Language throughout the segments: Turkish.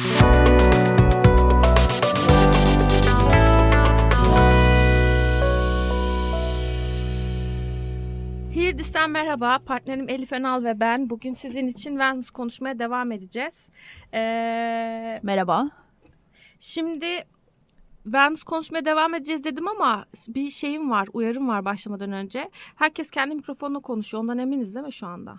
Hirdis'ten merhaba. Partnerim Elif Enal ve ben. Bugün sizin için Vans konuşmaya devam edeceğiz. Ee, Merhaba. şimdi Vans konuşmaya devam edeceğiz dedim ama bir şeyim var, uyarım var başlamadan önce. Herkes kendi mikrofonla konuşuyor. Ondan eminiz değil mi şu anda?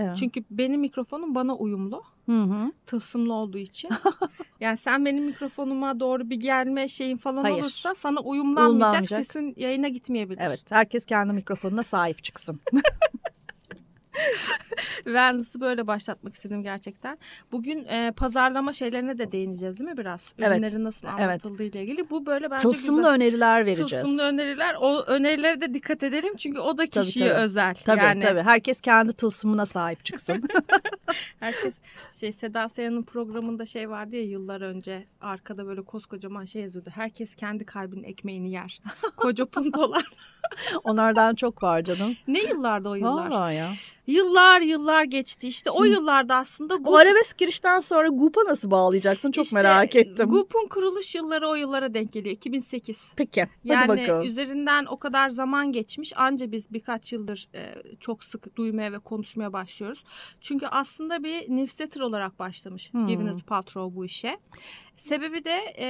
Evet. Çünkü benim mikrofonum bana uyumlu. Hı hı. Tılsımlı olduğu için. yani sen benim mikrofonuma doğru bir gelme şeyin falan Hayır. olursa sana uyumlanmayacak. Uyumlanmayacak. Sesin yayına gitmeyebilir. Evet, herkes kendi mikrofonuna sahip çıksın. Vans'ı böyle başlatmak istedim gerçekten. Bugün e, pazarlama şeylerine de değineceğiz değil mi biraz? Evet. Ürünlerin nasıl Evet. anlatıldığı ile ilgili. Bu böyle bence Tılsımlı güzel. öneriler vereceğiz. Tılsımlı öneriler. O önerilere de dikkat edelim çünkü o da Tabii, kişiye tabii. özel. Tabii yani tabii. Herkes kendi tılsımına sahip çıksın. herkes şey Seda Sayan'ın programında şey vardı ya yıllar önce arkada böyle koskocaman şey yazıyordu. Herkes kendi kalbinin ekmeğini yer. Koca puntolar. Onlardan çok var canım. ne yıllarda o yıllar? Vallahi ya. Yıllar yıllar geçti işte. o Şimdi- yıllarda aslında O Gup- arabesk girişten sonra GUP'a nasıl bağlayacaksın çok İşte merak ettim. Gup'un kuruluş yılları o yıllara denk geliyor. 2008. Peki hadi Yani bakalım. üzerinden o kadar zaman geçmiş anca biz birkaç yıldır e, çok sık duymaya ve konuşmaya başlıyoruz. Çünkü aslında bir newsletter olarak başlamış Hmm. Gwyneth Paltrow bu işe. Sebebi de e,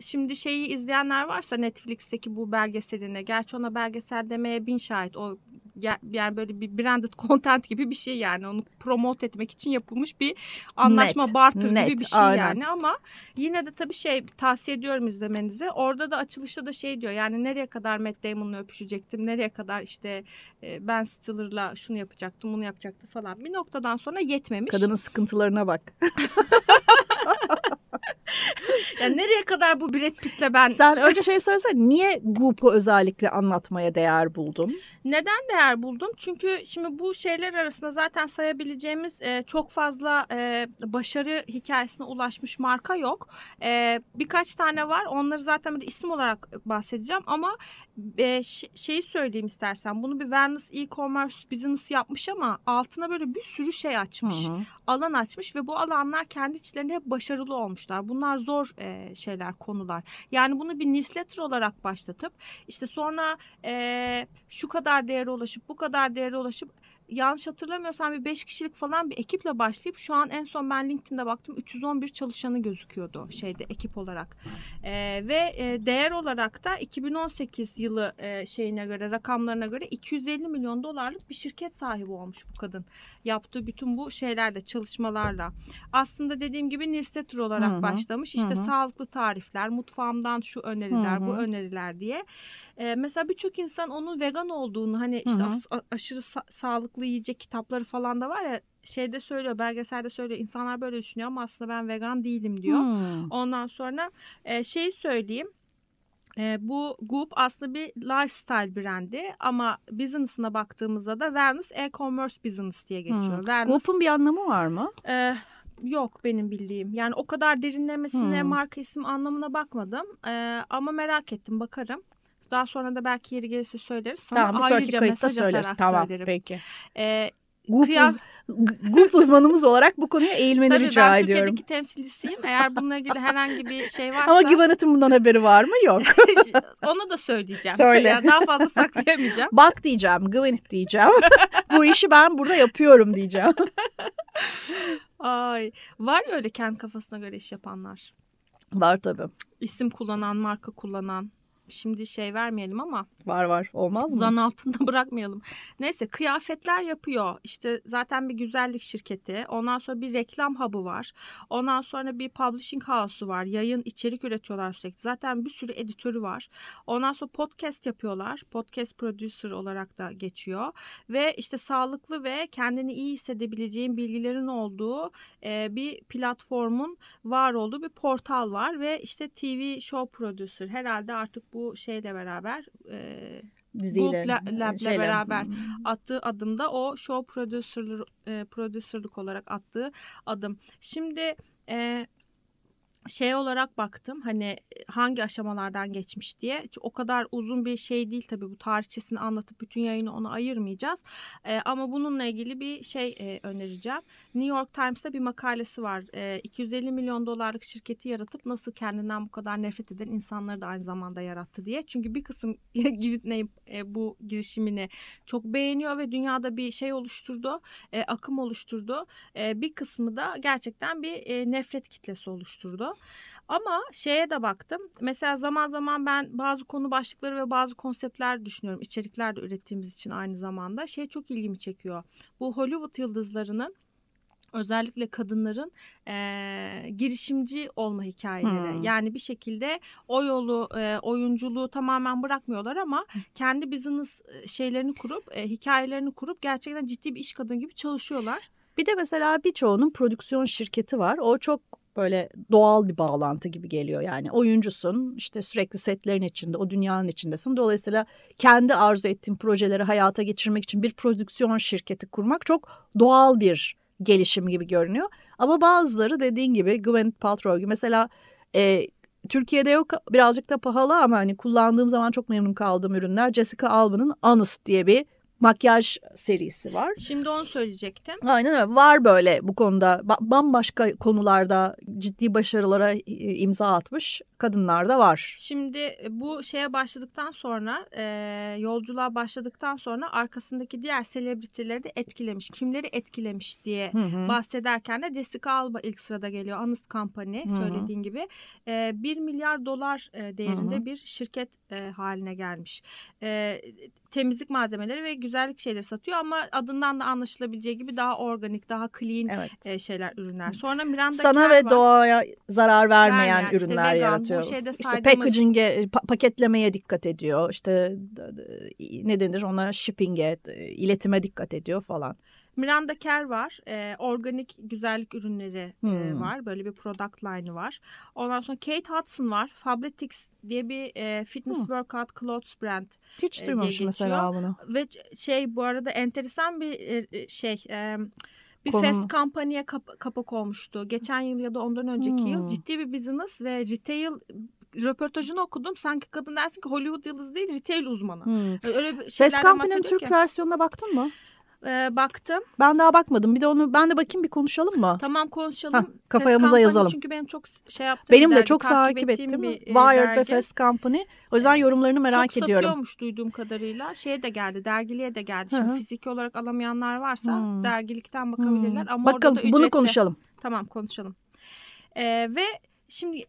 şimdi şeyi izleyenler varsa Netflix'teki bu belgeseline gerçi ona belgesel demeye bin şahit o ya- yani böyle bir branded content gibi bir şey yani onu promote etmek için yapılmış bir anlaşma Net, barter net, gibi bir şey aynen. yani ama yine de tabii şey tavsiye ediyorum izlemenizi. Orada da açılışta da şey diyor yani nereye kadar Matt Damon'la öpüşecektim, nereye kadar işte e, Ben Stiller'la şunu yapacaktım, bunu yapacaktı falan. Bir noktadan sonra yetmemiş. Kadının sıkıntılarına bak. Yani nereye kadar bu Brad Pitt'le ben Sen önce şey söylesene niye GUP'u özellikle anlatmaya değer buldun? Neden değer buldum? Çünkü şimdi bu şeyler arasında zaten sayabileceğimiz e, çok fazla e, başarı hikayesine ulaşmış marka yok. E, birkaç tane var. Onları zaten bir isim olarak bahsedeceğim ama e, şeyi söyleyeyim istersen. Bunu bir wellness e-commerce business yapmış ama altına böyle bir sürü şey açmış. Hı hı. alan açmış ve bu alanlar kendi içlerinde hep başarılı olmuşlar. Bunlar zor e, şeyler, konular. Yani bunu bir newsletter olarak başlatıp işte sonra e, şu kadar değere ulaşıp bu kadar değere ulaşıp yanlış hatırlamıyorsam bir 5 kişilik falan bir ekiple başlayıp şu an en son ben LinkedIn'de baktım 311 çalışanı gözüküyordu şeyde ekip olarak. E, ve e, değer olarak da 2018 yılı e, şeyine göre rakamlarına göre 250 milyon dolarlık bir şirket sahibi olmuş bu kadın. Yaptığı bütün bu şeylerle çalışmalarla. Aslında dediğim gibi newsletter olarak Hı hı, başlamış. İşte hı hı. sağlıklı tarifler mutfağımdan şu öneriler Hı bu öneriler diye Ee, mesela birçok insan onun vegan olduğunu hani işte Hı hı. aşırı sa- sağlıklı yiyecek kitapları falan da var ya şeyde söylüyor belgeselde söylüyor insanlar böyle düşünüyor ama aslında ben vegan değilim diyor. Hmm. Ondan sonra e, şeyi söyleyeyim. E, bu Goop aslında bir lifestyle brendi ama business'ına baktığımızda da wellness e-commerce business diye geçiyor. Hmm. Wellness, GUP'un bir anlamı var mı? e, yok benim bildiğim. Yani o kadar derinlemesine Hmm. marka isim anlamına bakmadım. E, ama merak ettim bakarım. Daha sonra da belki yeri gelirse söyleriz. Sana tamam bir sonraki kayıtta söyleriz. Tamam söylerim. peki. E, GUP, Kıyas- uz- G- GUP uzmanımız olarak bu konuya eğilmeni tabii rica ben ediyorum. Türkiye'deki temsilcisiyim. Eğer bununla ilgili herhangi bir şey varsa... Ama Givanet'in bundan haberi var mı? Yok. Onu da söyleyeceğim. Söyle. Yani daha fazla saklayamayacağım. Bak diyeceğim, Gwinnett diyeceğim. bu işi ben burada yapıyorum diyeceğim. Ay var ya öyle kendi kafasına göre iş yapanlar. Var tabii. İsim kullanan, marka kullanan. Şimdi şey vermeyelim ama Var var. Olmaz mı? zan altında bırakmayalım. Neyse kıyafetler yapıyor. İşte zaten bir güzellik şirketi. Ondan sonra bir reklam hub'ı var. Ondan sonra bir publishing house'u var. Yayın içerik üretiyorlar sürekli. Zaten bir sürü editörü var. Ondan sonra podcast yapıyorlar. Podcast producer olarak da geçiyor. Ve işte sağlıklı ve kendini iyi hissedebileceğin bilgilerin olduğu e, bir platformun var olduğu bir portal var. Ve işte TV show producer herhalde artık bu şeyle beraber e, Diziyle. Goop La- Lab'le şeyle. beraber Hmm. attığı adımda o show producer'lık, e, producer'lık olarak attığı adım. Şimdi e, şey olarak baktım hani hangi aşamalardan geçmiş diye. O kadar uzun bir şey değil tabii bu tarihçesini anlatıp bütün yayını ona ayırmayacağız. E, ama bununla ilgili bir şey e, önereceğim. New York Times'ta bir makalesi var. E, 250 milyon dolarlık şirketi yaratıp nasıl kendinden bu kadar nefret eden insanları da aynı zamanda yarattı diye. Çünkü bir kısım Give e, bu girişimini çok beğeniyor ve dünyada bir şey oluşturdu. E, akım oluşturdu. E, bir kısmı da gerçekten bir e, nefret kitlesi oluşturdu. Ama şeye de baktım. Mesela zaman zaman ben bazı konu başlıkları ve bazı konseptler düşünüyorum. İçerikler de ürettiğimiz için aynı zamanda. Şey çok ilgimi çekiyor. Bu Hollywood yıldızlarının özellikle kadınların e, girişimci olma hikayeleri. Hmm. Yani bir şekilde o yolu e, oyunculuğu tamamen bırakmıyorlar ama kendi business şeylerini kurup e, hikayelerini kurup gerçekten ciddi bir iş kadın gibi çalışıyorlar. Bir de mesela birçoğunun prodüksiyon şirketi var. O çok böyle doğal bir bağlantı gibi geliyor. Yani oyuncusun işte sürekli setlerin içinde o dünyanın içindesin. Dolayısıyla kendi arzu ettiğin projeleri hayata geçirmek için bir prodüksiyon şirketi kurmak çok doğal bir gelişim gibi görünüyor. Ama bazıları dediğin gibi Gwyneth Paltrow gibi mesela e, Türkiye'de yok birazcık da pahalı ama hani kullandığım zaman çok memnun kaldığım ürünler Jessica Alba'nın Honest diye bir makyaj serisi var. Şimdi onu söyleyecektim. Aynen öyle. Var böyle bu konuda bambaşka konularda ciddi başarılara imza atmış kadınlar da var. Şimdi e, bu şeye başladıktan sonra e, yolculuğa başladıktan sonra arkasındaki diğer selebritileri de etkilemiş. Kimleri etkilemiş diye hı hı. bahsederken de Jessica Alba ilk sırada geliyor. Honest Company hı hı. söylediğin gibi. E, 1 milyar dolar e, değerinde hı hı. bir şirket e, haline gelmiş. E, temizlik malzemeleri ve güzellik şeyleri satıyor ama adından da anlaşılabileceği gibi daha organik, daha clean evet. e, şeyler, ürünler. Sonra Miranda Sana ve var. doğaya zarar vermeyen, vermeyen ürünler işte yaratıyor. Bu şeyde saydığımız... İşte packaging'e, pa paketlemeye dikkat ediyor. İşte ne denir ona shipping'e, iletime dikkat ediyor falan. Miranda Kerr var. E, organik güzellik ürünleri hmm. e, var. Böyle bir product line'ı var. Ondan sonra Kate Hudson var. Fabletics diye bir e, fitness hmm. workout clothes brand. Hiç e, duymamışım mesela bunu. Ve şey bu arada enteresan bir e, şey... E, bir Konu. fast kampanyaya kap- kapak olmuştu. Geçen yıl ya da ondan önceki hmm. yıl ciddi bir business ve retail röportajını okudum. Sanki kadın dersin ki Hollywood yıldızı değil retail uzmanı. Hmm. Öyle Fast Company'nin Türk ki. versiyonuna baktın mı? E, baktım. Ben daha bakmadım. Bir de onu ben de bakayım bir konuşalım mı? Tamam konuşalım. Heh, kafamıza yazalım. Çünkü benim çok şey yaptım. Benim de çok takip ettim. Bir, e, Wired ve Fast Company. O yüzden yorumlarını merak çok ediyorum. Çok satıyormuş duyduğum kadarıyla. Şeye de geldi. Dergiliğe de geldi. Şimdi Hı-hı. fiziki olarak alamayanlar varsa Hı-hı. dergilikten bakabilirler. Ama Bakalım orada da bunu konuşalım. Tamam konuşalım. Ee, ve şimdi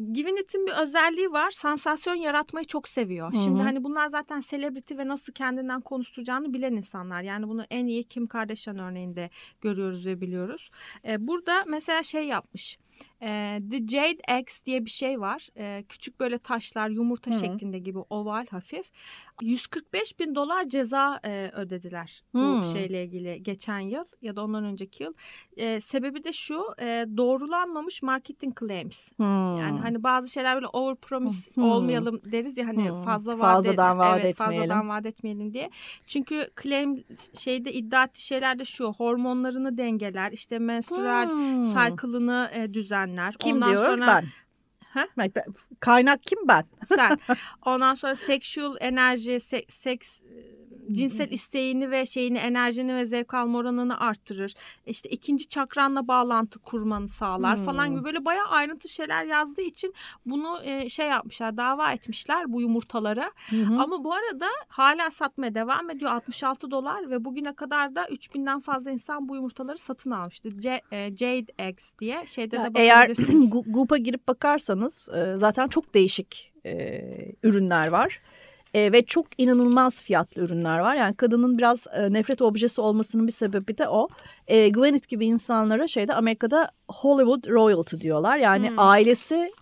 Gwyneth'in bir özelliği var. Sansasyon yaratmayı çok seviyor. Hı-hı. Şimdi hani bunlar zaten celebrity ve nasıl kendinden konuşturacağını bilen insanlar. Yani bunu en iyi Kim Kardashian örneğinde görüyoruz ve biliyoruz. Ee, burada mesela şey yapmış. E, The Jade X diye bir şey var. E, küçük böyle taşlar yumurta Hı. şeklinde gibi oval hafif. 145 bin dolar ceza e, ödediler Hı. bu şeyle ilgili geçen yıl ya da ondan önceki yıl. E, sebebi de şu e, doğrulanmamış marketing claims. Hı. Yani hani bazı şeyler böyle over promise Hı. olmayalım deriz ya hani Hı. fazla vaat fazladan vaat evet, etmeyelim. Fazladan vaat etmeyelim diye. Çünkü claim şeyde iddia ettiği şeyler de şu hormonlarını dengeler işte menstrual cycle'ını e, düzenler. Kim Ondan diyor sonra, ben. Ha? Kaynak kim ben? Sen. Ondan sonra sexual enerji, se seks cinsel isteğini ve şeyini enerjini ve zevk alma oranını arttırır. İşte ikinci çakranla bağlantı kurmanı sağlar hmm. falan gibi böyle bayağı ayrıntı şeyler yazdığı için bunu e, şey yapmışlar dava etmişler bu yumurtalara. Hmm. Ama bu arada hala satmaya devam ediyor 66 dolar ve bugüne kadar da 3000'den fazla insan bu yumurtaları satın almıştı. C, e, Jade Eggs diye şeyde ya de bakabilirsiniz. Eğer Goop'a girip bakarsanız e, zaten çok değişik e, ürünler var e, ve çok inanılmaz fiyatlı ürünler var. Yani kadının biraz e, nefret objesi olmasının bir sebebi de o. E, Gwyneth gibi insanlara şeyde Amerika'da Hollywood royalty diyorlar. Yani hmm. ailesi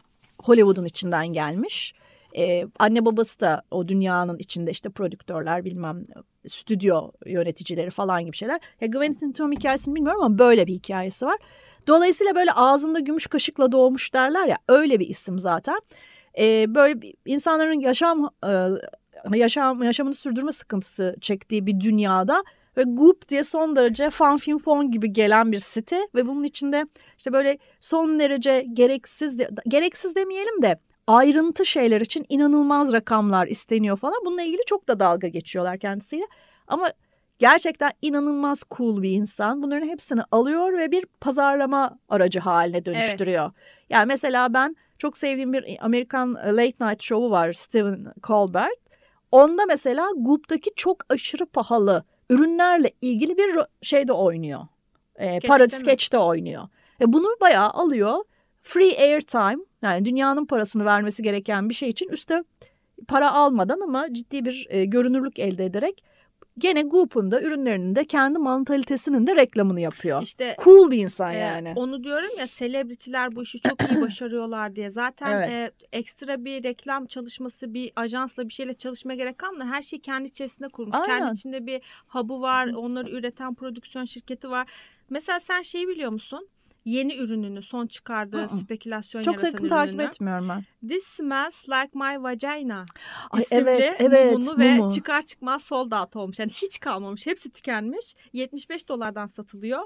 Hollywood'un içinden gelmiş. Ee, anne babası da o dünyanın içinde işte prodüktörler bilmem stüdyo yöneticileri falan gibi şeyler. Ya Gwyneth'in tüm hikayesini bilmiyorum ama böyle bir hikayesi var. Dolayısıyla böyle ağzında gümüş kaşıkla doğmuş derler ya öyle bir isim zaten. Ee, böyle insanların yaşam e, yaşam yaşamını sürdürme sıkıntısı çektiği bir dünyada ve Goop diye son derece fan fin fon gibi gelen bir site ve bunun içinde işte böyle son derece gereksiz de, gereksiz demeyelim de ayrıntı şeyler için inanılmaz rakamlar isteniyor falan. Bununla ilgili çok da dalga geçiyorlar kendisiyle. Ama gerçekten inanılmaz cool bir insan. Bunların hepsini alıyor ve bir pazarlama aracı haline dönüştürüyor. Evet. Yani mesela ben çok sevdiğim bir Amerikan late night show'u var Stephen Colbert. Onda mesela Goop'taki çok aşırı pahalı ürünlerle ilgili bir şeyde oynuyor. E, para skeçte oynuyor. E, bunu bayağı alıyor. Free airtime yani dünyanın parasını vermesi gereken bir şey için üstte para almadan ama ciddi bir e, görünürlük elde ederek gene Goop'un da ürünlerinin de kendi mantalitesinin de reklamını yapıyor. İşte cool bir insan e, yani. Onu diyorum ya selebritiler bu işi çok iyi başarıyorlar diye. Zaten evet. e, ekstra bir reklam çalışması, bir ajansla bir şeyle çalışmaya gerek kalmıyor. Her şeyi kendi içerisinde kurmuş. Aynen. Kendi içinde bir hub'ı var, onları üreten prodüksiyon şirketi var. Mesela sen şeyi biliyor musun? Yeni ürününü son çıkardığı Aa, spekülasyon çok yaratan sakın takip etmiyorum ben. This smells like my vagina Ay, evet, evet, mumunu ve mumu. çıkar çıkmaz sold out olmuş. Yani hiç kalmamış. Hepsi tükenmiş. 75 dolardan satılıyor.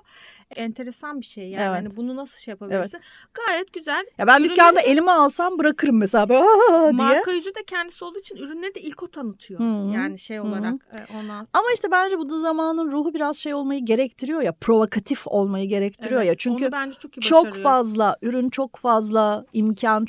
Enteresan bir şey yani. Evet. yani bunu nasıl şey yapabilirsin? Evet. Gayet güzel. Ya ben ürünleri... dükkanda elime alsam bırakırım mesela böyle diye. Marka yüzü de kendisi olduğu için ürünleri de ilk o tanıtıyor. Hı-hı. Yani şey olarak Hı-hı. E, ona. Ama işte bence bu zamanın ruhu biraz şey olmayı gerektiriyor ya. Provokatif olmayı gerektiriyor evet, ya. Çünkü onu bence çok iyi Çok fazla ürün, çok fazla imkan,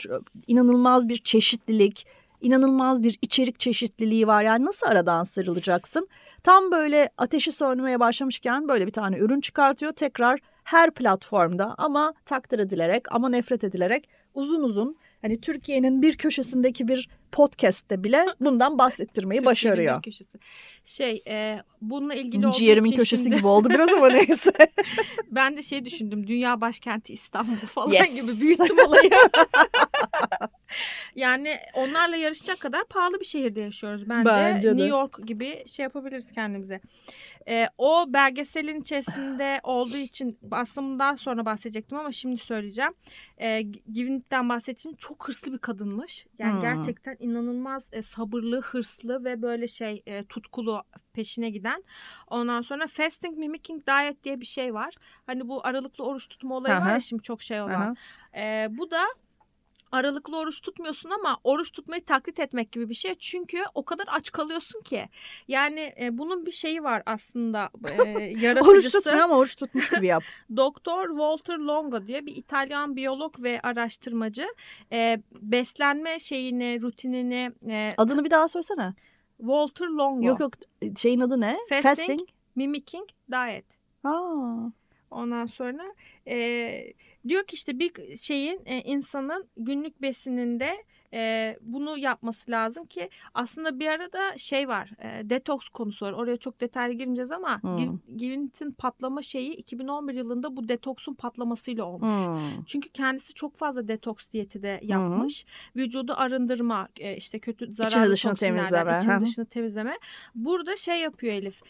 inanılmaz bir çeşitlilik, inanılmaz bir içerik çeşitliliği var. Yani nasıl aradan sıyrılacaksın? Tam böyle ateşi sönmeye başlamışken böyle bir tane ürün çıkartıyor. Tekrar her platformda ama takdir edilerek ama nefret edilerek uzun uzun hani Türkiye'nin bir köşesindeki bir podcast'te bile bundan bahsettirmeyi başarıyor. Bir köşesi. Şey e, bununla ilgili olduğu Ciğerimin için köşesi şimdi... gibi oldu biraz ama neyse. ben de şey düşündüm dünya başkenti İstanbul falan yes. gibi büyüttüm olayı. yani onlarla yarışacak kadar pahalı bir şehirde yaşıyoruz bence. bence New York gibi şey yapabiliriz kendimize. E, o belgeselin içerisinde olduğu için aslında bundan sonra bahsedecektim ama şimdi söyleyeceğim. E, Givinit'ten bahsettiğim çok hırslı bir kadınmış. Yani hmm. gerçekten inanılmaz e, sabırlı, hırslı ve böyle şey e, tutkulu peşine giden. Ondan sonra fasting mimicking diet diye bir şey var. Hani bu aralıklı oruç tutma olayı Aha. var ya şimdi çok şey olan. E, bu da aralıklı oruç tutmuyorsun ama oruç tutmayı taklit etmek gibi bir şey. Çünkü o kadar aç kalıyorsun ki. Yani e, bunun bir şeyi var aslında e, yaratıcısı. oruç tutmuyor ama oruç tutmuş gibi yap. Doktor Walter Longo diye bir İtalyan biyolog ve araştırmacı. E, beslenme şeyini, rutinini. E, Adını bir daha söylesene. Walter Longo. Yok yok şeyin adı ne? Fasting, Fasting. Mimicking Diet. Aa. Ondan sonra e, diyor ki işte bir şeyin e, insanın günlük besininde e, bunu yapması lazım ki aslında bir arada şey var e, detoks konusu var oraya çok detaylı girmeyeceğiz ama hmm. Givinit'in patlama şeyi 2011 yılında bu detoksun patlamasıyla olmuş. Hmm. Çünkü kendisi çok fazla detoks diyeti de yapmış. Hmm. Vücudu arındırma e, işte kötü zararlı içini dışını temizleme. İçini dışını temizleme. Burada şey yapıyor Elif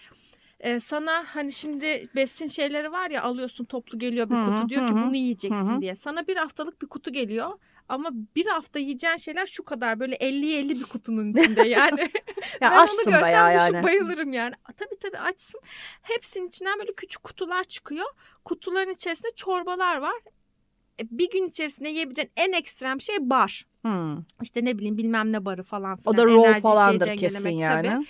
e, sana hani şimdi besin şeyleri var ya alıyorsun toplu geliyor bir kutu diyor ki bunu yiyeceksin diye. Sana bir haftalık bir kutu geliyor ama bir hafta yiyeceğin şeyler şu kadar böyle 50-50 bir kutunun içinde yani. ya ben onu görsem yani. bayılırım yani. Tabii tabii açsın. Hepsinin içinden böyle küçük kutular çıkıyor. Kutuların içerisinde çorbalar var. E, bir gün içerisinde yiyebileceğin en ekstrem şey bar. Hmm. İşte ne bileyim bilmem ne barı falan filan. O da roll falandır kesin yani. Tabii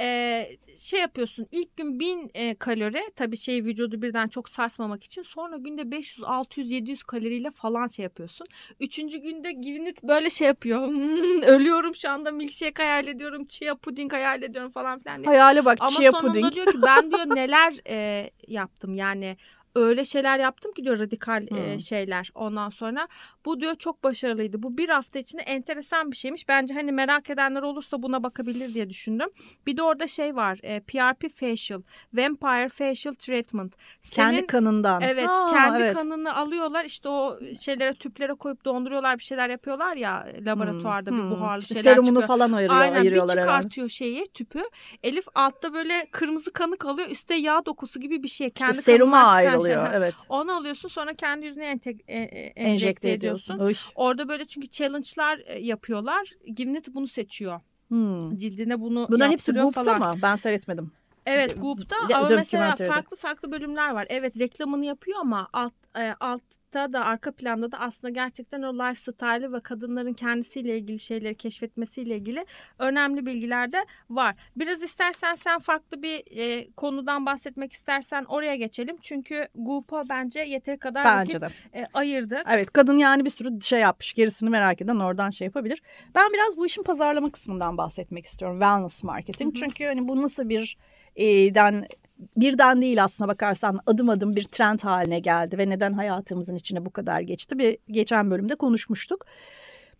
e, şey yapıyorsun ilk gün 1000 e, kalori tabii şey vücudu birden çok sarsmamak için sonra günde 500 600 700 kaloriyle falan şey yapıyorsun. Üçüncü günde Givinit böyle şey yapıyor. Hmm, ölüyorum şu anda milkshake hayal ediyorum. Chia puding hayal ediyorum falan filan. Diye. Hayale bak Ama chia puding. Ama sonunda diyor ki ben diyor neler e, yaptım yani öyle şeyler yaptım ki diyor radikal hmm. e, şeyler ondan sonra. Bu diyor çok başarılıydı. Bu bir hafta içinde enteresan bir şeymiş. Bence hani merak edenler olursa buna bakabilir diye düşündüm. Bir de orada şey var. E, PRP facial, vampire facial treatment. Senin, kendi kanından. Evet, ha, kendi evet. kanını alıyorlar. İşte o şeylere tüplere koyup donduruyorlar bir şeyler yapıyorlar ya laboratuvarda hmm. bir buharlı işte şeyler serumunu çıkıyor. falan ayırıyor, Aynen, ayırıyorlar bir çıkartıyor herhalde. şeyi tüpü. Elif altta böyle kırmızı kanı kalıyor. Üstte yağ dokusu gibi bir şey. Kendi işte seruma ayrılıyor. Şey. Evet. Onu alıyorsun sonra kendi yüzüne entek, e, e, enjekte, enjekte ediyorsun ediyorsun. Uy. Orada böyle çünkü challenge'lar e, yapıyorlar. Givinit bunu seçiyor. Hmm. Cildine bunu Bunların hepsi Goop'ta mı? Ben seyretmedim. Evet Goop'ta ama mesela farklı farklı bölümler var. Evet reklamını yapıyor ama alt, e, altta da arka planda da aslında gerçekten o lifestyle'ı ve kadınların kendisiyle ilgili şeyleri keşfetmesiyle ilgili önemli bilgiler de var. Biraz istersen sen farklı bir e, konudan bahsetmek istersen oraya geçelim. Çünkü Goop'a bence yeteri kadar Bence vakit de. e, ayırdık. Evet kadın yani bir sürü şey yapmış. Gerisini merak eden oradan şey yapabilir. Ben biraz bu işin pazarlama kısmından bahsetmek istiyorum. Wellness marketing. Çünkü hani bu nasıl bir e, den birden değil aslına bakarsan adım adım bir trend haline geldi ve neden hayatımızın içine bu kadar geçti bir geçen bölümde konuşmuştuk.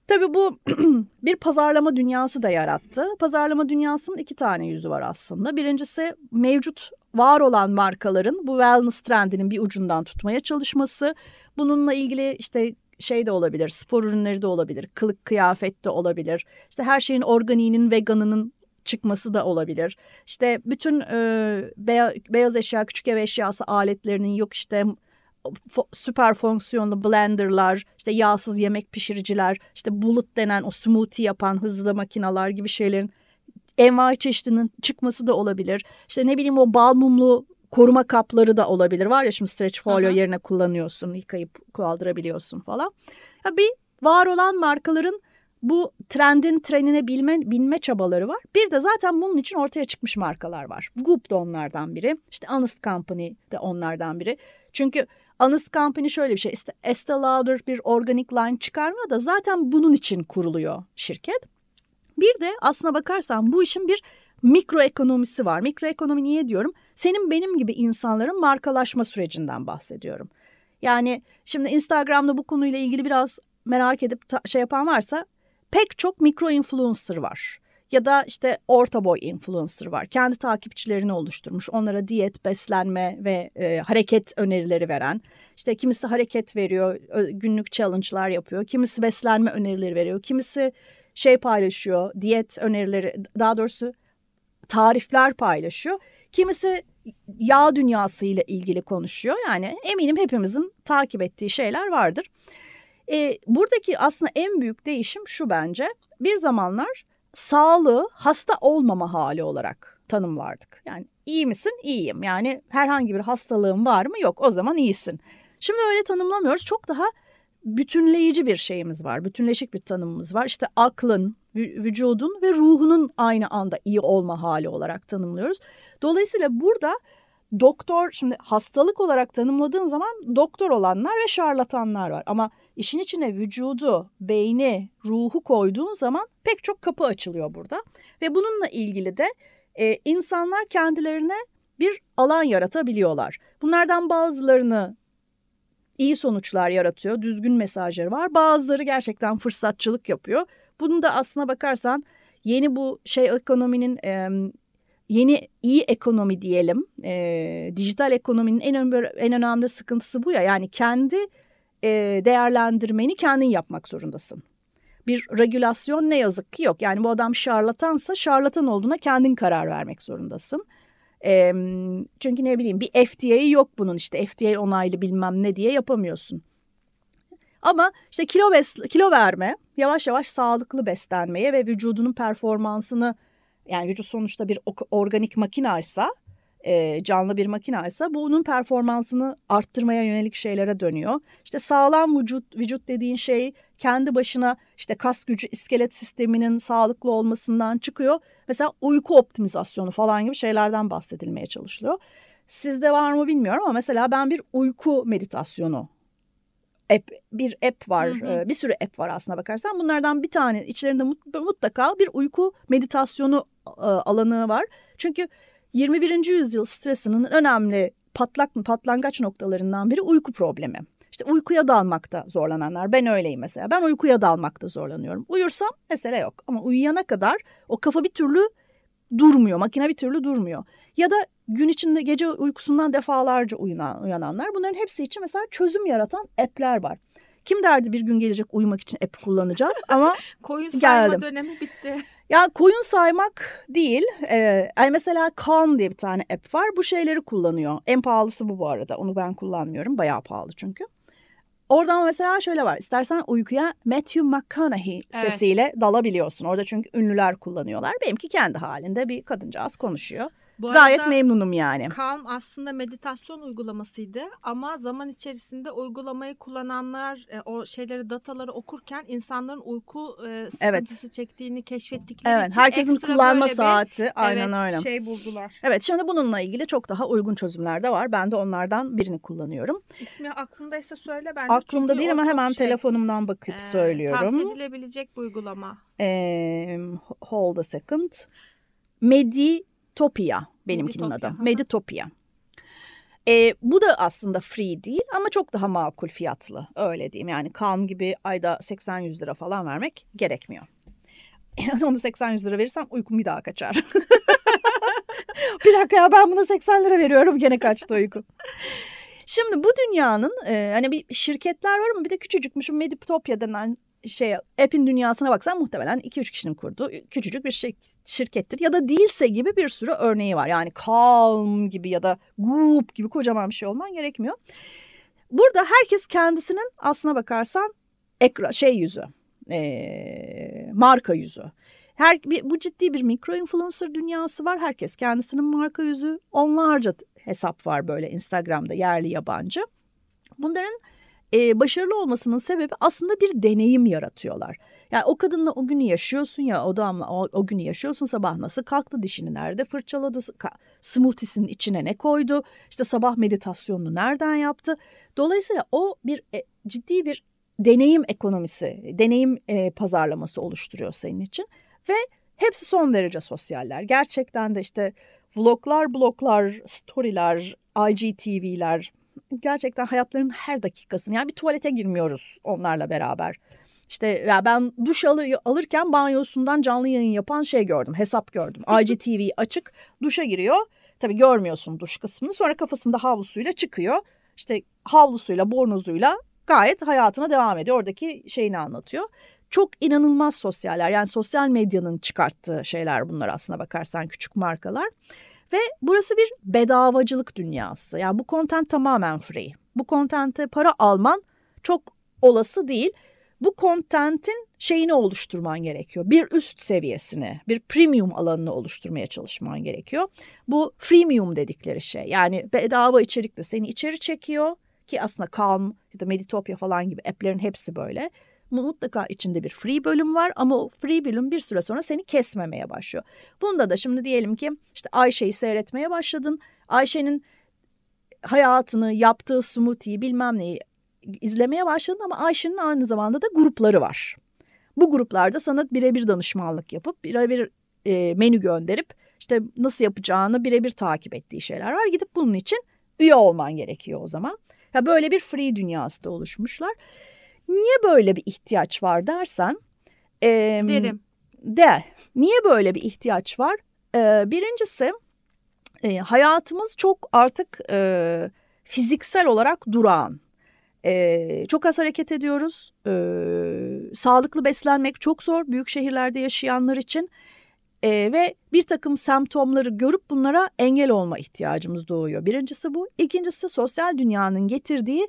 Tabii bu bir pazarlama dünyası da yarattı. Pazarlama dünyasının iki tane yüzü var aslında. Birincisi mevcut var olan markaların bu wellness trendinin bir ucundan tutmaya çalışması. Bununla ilgili işte şey de olabilir, spor ürünleri de olabilir, kılık kıyafet de olabilir. İşte her şeyin organiğinin, veganının çıkması da olabilir. İşte bütün e, beya- beyaz eşya, küçük ev eşyası aletlerinin yok işte süper fonksiyonlu blenderlar, işte yağsız yemek pişiriciler, işte bullet denen o smoothie yapan hızlı makineler gibi şeylerin envai çeşidinin çıkması da olabilir. İşte ne bileyim o bal mumlu koruma kapları da olabilir. Var ya şimdi stretch folyo Aha. yerine kullanıyorsun, yıkayıp kaldırabiliyorsun falan. Ya bir var olan markaların bu trendin trenine bilme, binme çabaları var. Bir de zaten bunun için ortaya çıkmış markalar var. Goop da onlardan biri. İşte Honest Company de onlardan biri. Çünkü Honest Company şöyle bir şey. İşte Estee Lauder bir organic line çıkarmıyor da zaten bunun için kuruluyor şirket. Bir de aslına bakarsan bu işin bir mikroekonomisi var. Mikroekonomi niye diyorum? Senin benim gibi insanların markalaşma sürecinden bahsediyorum. Yani şimdi Instagram'da bu konuyla ilgili biraz merak edip şey yapan varsa pek çok mikro influencer var. Ya da işte orta boy influencer var. Kendi takipçilerini oluşturmuş. Onlara diyet, beslenme ve e, hareket önerileri veren. İşte kimisi hareket veriyor, günlük challenge'lar yapıyor. Kimisi beslenme önerileri veriyor. Kimisi şey paylaşıyor, diyet önerileri, daha doğrusu tarifler paylaşıyor. Kimisi yağ dünyası ile ilgili konuşuyor. Yani eminim hepimizin takip ettiği şeyler vardır. E, buradaki aslında en büyük değişim şu bence. Bir zamanlar sağlığı hasta olmama hali olarak tanımlardık. Yani iyi misin? İyiyim. Yani herhangi bir hastalığın var mı? Yok. O zaman iyisin. Şimdi öyle tanımlamıyoruz. Çok daha bütünleyici bir şeyimiz var. Bütünleşik bir tanımımız var. İşte aklın, vü- vücudun ve ruhunun aynı anda iyi olma hali olarak tanımlıyoruz. Dolayısıyla burada doktor şimdi hastalık olarak tanımladığın zaman doktor olanlar ve şarlatanlar var. Ama işin içine vücudu, beyni, ruhu koyduğun zaman pek çok kapı açılıyor burada. Ve bununla ilgili de e, insanlar kendilerine bir alan yaratabiliyorlar. Bunlardan bazılarını iyi sonuçlar yaratıyor, düzgün mesajları var. Bazıları gerçekten fırsatçılık yapıyor. Bunu da aslına bakarsan yeni bu şey ekonominin e, yeni iyi ekonomi diyelim. E, dijital ekonominin en önemli, en önemli sıkıntısı bu ya. Yani kendi e, değerlendirmeni kendin yapmak zorundasın. Bir regülasyon ne yazık ki yok. Yani bu adam şarlatansa şarlatan olduğuna kendin karar vermek zorundasın. E, çünkü ne bileyim bir FDA yok bunun işte FDA onaylı bilmem ne diye yapamıyorsun. Ama işte kilo bes kilo verme, yavaş yavaş sağlıklı beslenmeye ve vücudunun performansını yani vücut sonuçta bir organik makinaysa, e, canlı bir makinaysa bunun performansını arttırmaya yönelik şeylere dönüyor. İşte sağlam vücut vücut dediğin şey kendi başına işte kas gücü iskelet sisteminin sağlıklı olmasından çıkıyor. Mesela uyku optimizasyonu falan gibi şeylerden bahsedilmeye çalışılıyor. Sizde var mı bilmiyorum ama mesela ben bir uyku meditasyonu app, bir app var. Hı hı. Bir sürü app var aslına bakarsan. Bunlardan bir tane içlerinde mut- mutlaka bir uyku meditasyonu alanı var. Çünkü 21. yüzyıl stresinin önemli patlak patlangaç noktalarından biri uyku problemi. İşte uykuya dalmakta zorlananlar. Ben öyleyim mesela. Ben uykuya dalmakta zorlanıyorum. Uyursam mesele yok. Ama uyuyana kadar o kafa bir türlü durmuyor. Makine bir türlü durmuyor. Ya da gün içinde gece uykusundan defalarca uyunan, uyananlar. Bunların hepsi için mesela çözüm yaratan app'ler var. Kim derdi bir gün gelecek uyumak için app kullanacağız ama Koyun sayma Geldim. dönemi bitti. ya koyun saymak değil. Ee, yani mesela Calm diye bir tane app var. Bu şeyleri kullanıyor. En pahalısı bu bu arada. Onu ben kullanmıyorum. Bayağı pahalı çünkü. Oradan mesela şöyle var. İstersen uykuya Matthew McConaughey Evet. sesiyle dalabiliyorsun. Orada çünkü ünlüler kullanıyorlar. Benimki kendi halinde bir kadıncağız konuşuyor. Bu Gayet memnunum yani. Calm aslında meditasyon uygulamasıydı ama zaman içerisinde uygulamayı kullananlar e, o şeyleri dataları okurken insanların uyku e, sıkıntısı çektiğini keşfettikleri Evet, için herkesin kullanma böyle bir, saati aynen evet, öyle. şey buldular. Evet şimdi bununla ilgili çok daha uygun çözümler de var. Ben de onlardan birini kullanıyorum. İsmi aklındaysa söyle bence. Aklımda değil ama hemen şey, telefonumdan bakıp e, söylüyorum. Tavsiye edilebilecek bir uygulama. Ee, hold a second. Meditopia benimkinin Meditopia, adı. Meditopia. Ee, bu da aslında free değil ama çok daha makul fiyatlı öyle diyeyim. Yani Calm gibi ayda 80-100 lira falan vermek gerekmiyor. Yani onu 80-100 lira verirsem uykum bir daha kaçar. bir dakika ya ben buna 80 lira veriyorum gene kaçtı uyku. Şimdi bu dünyanın e, hani bir şirketler var ama bir de küçücükmüş şu Meditopia denen şey app'in dünyasına baksan muhtemelen 2-3 kişinin kurduğu küçücük bir şey, şirkettir. Ya da değilse gibi bir sürü örneği var. Yani Calm gibi ya da Goop gibi kocaman bir şey olman gerekmiyor. Burada herkes kendisinin aslına bakarsan ekra, şey yüzü, e, marka yüzü. Her, bu ciddi bir mikro influencer dünyası var. Herkes kendisinin marka yüzü. Onlarca hesap var böyle Instagram'da yerli yabancı. Bunların e, başarılı olmasının sebebi aslında bir deneyim yaratıyorlar. Yani o kadınla o günü yaşıyorsun ya o adamla o, o günü yaşıyorsun sabah nasıl kalktı dişini nerede fırçaladı smoothie'sinin içine ne koydu işte sabah meditasyonunu nereden yaptı. Dolayısıyla o bir e, ciddi bir deneyim ekonomisi deneyim e, pazarlaması oluşturuyor senin için ve hepsi son derece sosyaller. Gerçekten de işte vloglar, bloglar, storyler, IGTV'ler gerçekten hayatlarının her dakikasını yani bir tuvalete girmiyoruz onlarla beraber. İşte ya ben duş alı, alırken banyosundan canlı yayın yapan şey gördüm, hesap gördüm. IGTV açık, duşa giriyor. Tabii görmüyorsun duş kısmını. Sonra kafasında havlusuyla çıkıyor. İşte havlusuyla, bornozuyla gayet hayatına devam ediyor. Oradaki şeyini anlatıyor. Çok inanılmaz sosyaller. Yani sosyal medyanın çıkarttığı şeyler bunlar aslına bakarsan küçük markalar. Ve burası bir bedavacılık dünyası. Yani bu content tamamen free. Bu content'e para alman çok olası değil. Bu content'in şeyini oluşturman gerekiyor. Bir üst seviyesini, bir premium alanını oluşturmaya çalışman gerekiyor. Bu freemium dedikleri şey. Yani bedava içerikle seni içeri çekiyor ki aslında Calm ya da Meditopia falan gibi app'lerin hepsi böyle. Mutlaka içinde bir free bölüm var ama o free bölüm bir süre sonra seni kesmemeye başlıyor. Bunda da şimdi diyelim ki işte Ayşe'yi seyretmeye başladın. Ayşe'nin hayatını, yaptığı smoothie'yi bilmem neyi izlemeye başladın ama Ayşe'nin aynı zamanda da grupları var. Bu gruplarda sana birebir danışmanlık yapıp birebir e, menü gönderip işte nasıl yapacağını birebir takip ettiği şeyler var. Gidip bunun için üye olman gerekiyor o zaman. Ya böyle bir free dünyası da oluşmuşlar. Niye böyle bir ihtiyaç var dersen? E, Derim. De. Niye böyle bir ihtiyaç var? E, birincisi e, hayatımız çok artık e, fiziksel olarak durağan. E, çok az hareket ediyoruz. E, sağlıklı beslenmek çok zor büyük şehirlerde yaşayanlar için. E, ve bir takım semptomları görüp bunlara engel olma ihtiyacımız doğuyor. Birincisi bu. İkincisi sosyal dünyanın getirdiği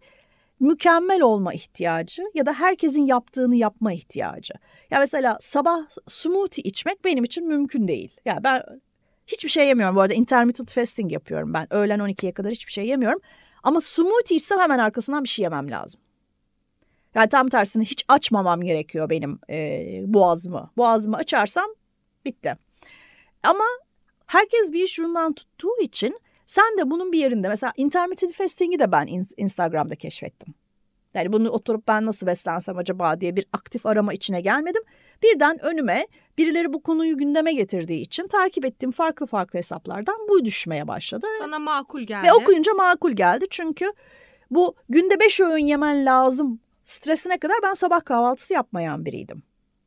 mükemmel olma ihtiyacı ya da herkesin yaptığını yapma ihtiyacı. Ya mesela sabah smoothie içmek benim için mümkün değil. Ya ben hiçbir şey yemiyorum bu arada intermittent fasting yapıyorum ben. Öğlen 12'ye kadar hiçbir şey yemiyorum. Ama smoothie içsem hemen arkasından bir şey yemem lazım. Yani tam tersine hiç açmamam gerekiyor benim e, boğazımı. Boğazımı açarsam bitti. Ama herkes bir iş tuttuğu için sen de bunun bir yerinde mesela intermittent fasting'i de ben Instagram'da keşfettim. Yani bunu oturup ben nasıl beslensem acaba diye bir aktif arama içine gelmedim. Birden önüme birileri bu konuyu gündeme getirdiği için takip ettiğim farklı farklı hesaplardan bu düşmeye başladı. Sana makul geldi. Ve okuyunca makul geldi çünkü bu günde beş öğün yemen lazım stresine kadar ben sabah kahvaltısı yapmayan biriydim.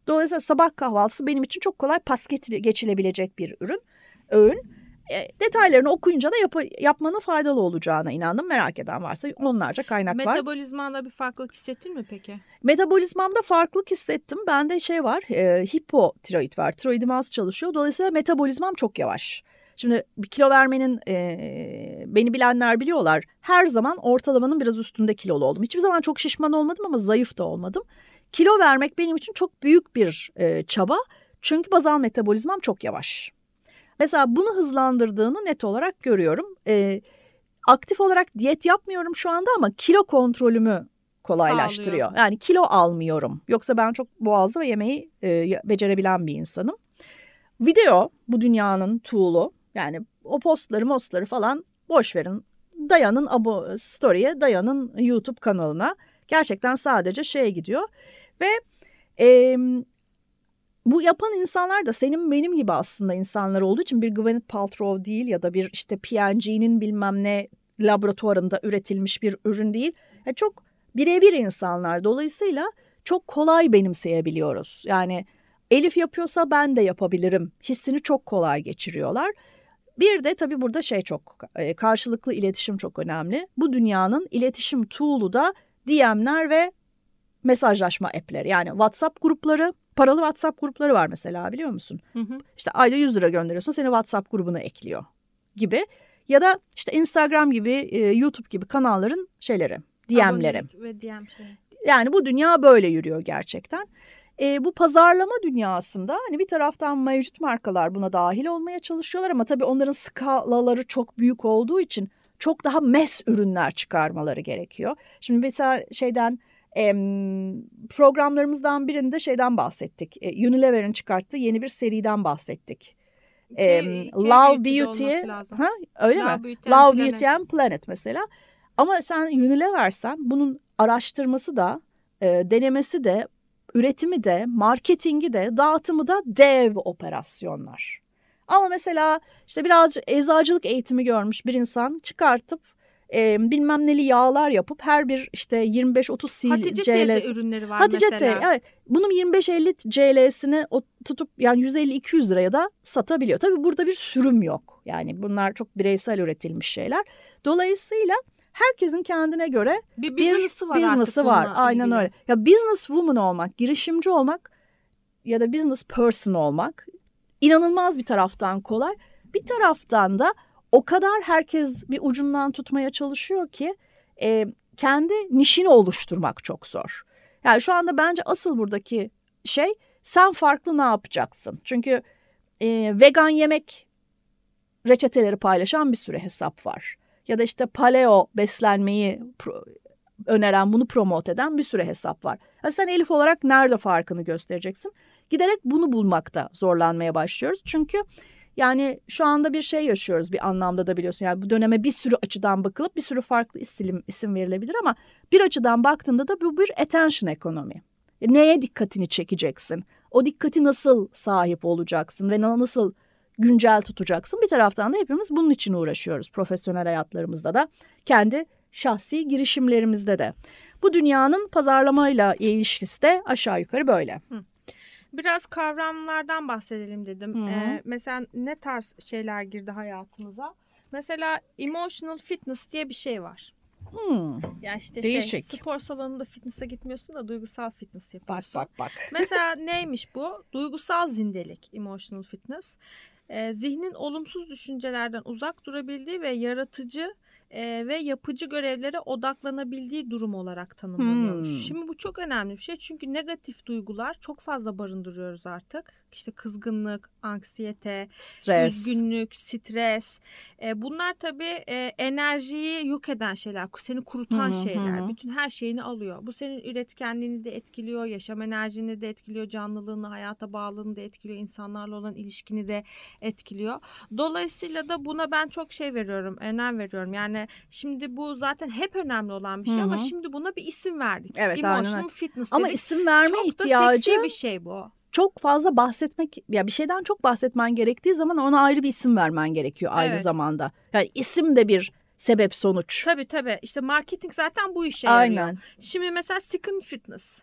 Dolayısıyla sabah kahvaltısı benim için çok kolay pas geçilebilecek bir ürün, öğün. E, detaylarını okuyunca da yap yapmanın faydalı olacağına inandım. Merak eden varsa onlarca kaynak var. Metabolizmanda bir farklılık hissettin mi peki? Metabolizmamda farklılık hissettim. Bende şey var, e, hipotiroid var. Tiroidim az çalışıyor. Dolayısıyla metabolizmam çok yavaş. Şimdi bir kilo vermenin e, beni bilenler biliyorlar. Her zaman ortalamanın biraz üstünde kilolu oldum. Hiçbir zaman çok şişman olmadım ama zayıf da olmadım. Kilo vermek benim için çok büyük bir e, çaba. Çünkü bazal metabolizmam çok yavaş. Mesela bunu hızlandırdığını net olarak görüyorum. E, aktif olarak diyet yapmıyorum şu anda ama kilo kontrolümü kolaylaştırıyor. Sağlıyor. Yani kilo almıyorum. Yoksa ben çok boğazlı ve yemeği e, becerebilen bir insanım. Video bu dünyanın tool'u. Yani o postları mostları falan boş verin. Dayanın abo story'e, Dayanın YouTube kanalına. Gerçekten sadece şeye gidiyor. Ve e, bu yapan insanlar da senin benim gibi aslında insanlar olduğu için bir Gwyneth Paltrow değil ya da bir işte P&G'nin bilmem ne laboratuvarında üretilmiş bir ürün değil. Yani çok birebir insanlar. Dolayısıyla çok kolay benimseyebiliyoruz. Yani Elif yapıyorsa ben de yapabilirim hissini çok kolay geçiriyorlar. Bir de tabii burada şey çok e, karşılıklı iletişim çok önemli. Bu dünyanın iletişim tool'u da DM'ler ve mesajlaşma app'leri. Yani WhatsApp grupları, paralı WhatsApp grupları var mesela biliyor musun? Hı hı. İşte ayda 100 lira gönderiyorsun seni WhatsApp grubuna ekliyor gibi. Ya da işte Instagram gibi, e, YouTube gibi kanalların şeyleri, DM'leri. Ve DM şey. Yani bu dünya böyle yürüyor gerçekten. E, bu pazarlama dünyasında hani bir taraftan mevcut markalar buna dahil olmaya çalışıyorlar ama tabii onların skalaları çok büyük olduğu için çok daha mes ürünler çıkarmaları gerekiyor. Şimdi mesela şeyden programlarımızdan birinde şeyden bahsettik. E, Unilever'in çıkarttığı yeni bir seriden bahsettik. Em, K- K Love Beauty, ha, öyle Love mi? Beauty Love Planet. Beauty and Planet mesela. Ama sen Unilever'sen bunun araştırması da, e, denemesi de, üretimi de, marketingi de, dağıtımı da dev operasyonlar. Ama mesela işte birazcık eczacılık eğitimi görmüş bir insan çıkartıp e, bilmem neli yağlar yapıp her bir işte 25-30 CL, Hatice teyze ürünleri var Hatice mesela. teyze evet bunun 25-50 CL'sini o tutup yani 150-200 liraya da satabiliyor. Tabii burada bir sürüm yok. Yani bunlar çok bireysel üretilmiş şeyler. Dolayısıyla herkesin kendine göre Bir business'ı var business'ı var. Aynen ilgili. öyle. Ya business woman olmak, girişimci olmak ya da business person olmak inanılmaz bir taraftan kolay. Bir taraftan da o kadar herkes bir ucundan tutmaya çalışıyor ki e, kendi nişini oluşturmak çok zor. Yani şu anda bence asıl buradaki şey sen farklı ne yapacaksın? Çünkü e, vegan yemek reçeteleri paylaşan bir sürü hesap var. Ya da işte paleo beslenmeyi pro- öneren, bunu promote eden bir sürü hesap var. Ha sen Elif olarak nerede farkını göstereceksin? Giderek bunu bulmakta zorlanmaya başlıyoruz. Çünkü yani şu anda bir şey yaşıyoruz bir anlamda da biliyorsun. Yani bu döneme bir sürü açıdan bakılıp bir sürü farklı isim, isim verilebilir ama bir açıdan baktığında da bu bir attention ekonomi. E, Neye dikkatini çekeceksin? O dikkati nasıl sahip olacaksın ve na- nasıl güncel tutacaksın? Bir taraftan da hepimiz bunun için uğraşıyoruz profesyonel hayatlarımızda da. Kendi şahsi girişimlerimizde de. Bu dünyanın pazarlamayla ilişkisi de aşağı yukarı böyle. Biraz kavramlardan bahsedelim dedim. Ee, mesela ne tarz şeyler girdi hayatımıza? Mesela emotional fitness diye bir şey var. Hmm, Ya işte Değişik. şey spor salonunda fitness'a gitmiyorsun da duygusal fitness bak yapıyorsun. bak bak. Mesela neymiş bu? Duygusal zindelik, emotional fitness. Ee, zihnin olumsuz düşüncelerden uzak durabildiği ve yaratıcı e, ve yapıcı görevlere odaklanabildiği durum olarak tanımlanıyormuş. Hmm. Şimdi bu çok önemli bir şey çünkü negatif duygular çok fazla barındırıyoruz artık. İşte kızgınlık, anksiyete, Stres. üzgünlük, stres. E, bunlar tabii e, enerjiyi yok eden şeyler, seni kurutan Hı şeyler. hı. Bütün her şeyini alıyor. Bu senin üretkenliğini de etkiliyor, yaşam enerjini de etkiliyor, canlılığını, hayata bağlılığını da etkiliyor, insanlarla olan ilişkini de etkiliyor. Dolayısıyla da buna ben çok şey veriyorum, önem veriyorum. Yani şimdi bu zaten hep önemli olan bir şey Hı ama şimdi buna bir isim verdik. Evet, aynen Emotional öyle. fitness Ama dedik. isim verme çok ihtiyacı da seksi bir şey bu. çok fazla bahsetmek ya bir şeyden çok bahsetmen gerektiği zaman ona ayrı bir isim vermen gerekiyor aynı Evet. zamanda. Yani isim de bir sebep sonuç. Tabii tabii. İşte marketing zaten bu işe yarıyor. Aynen. Şimdi mesela skin fitness.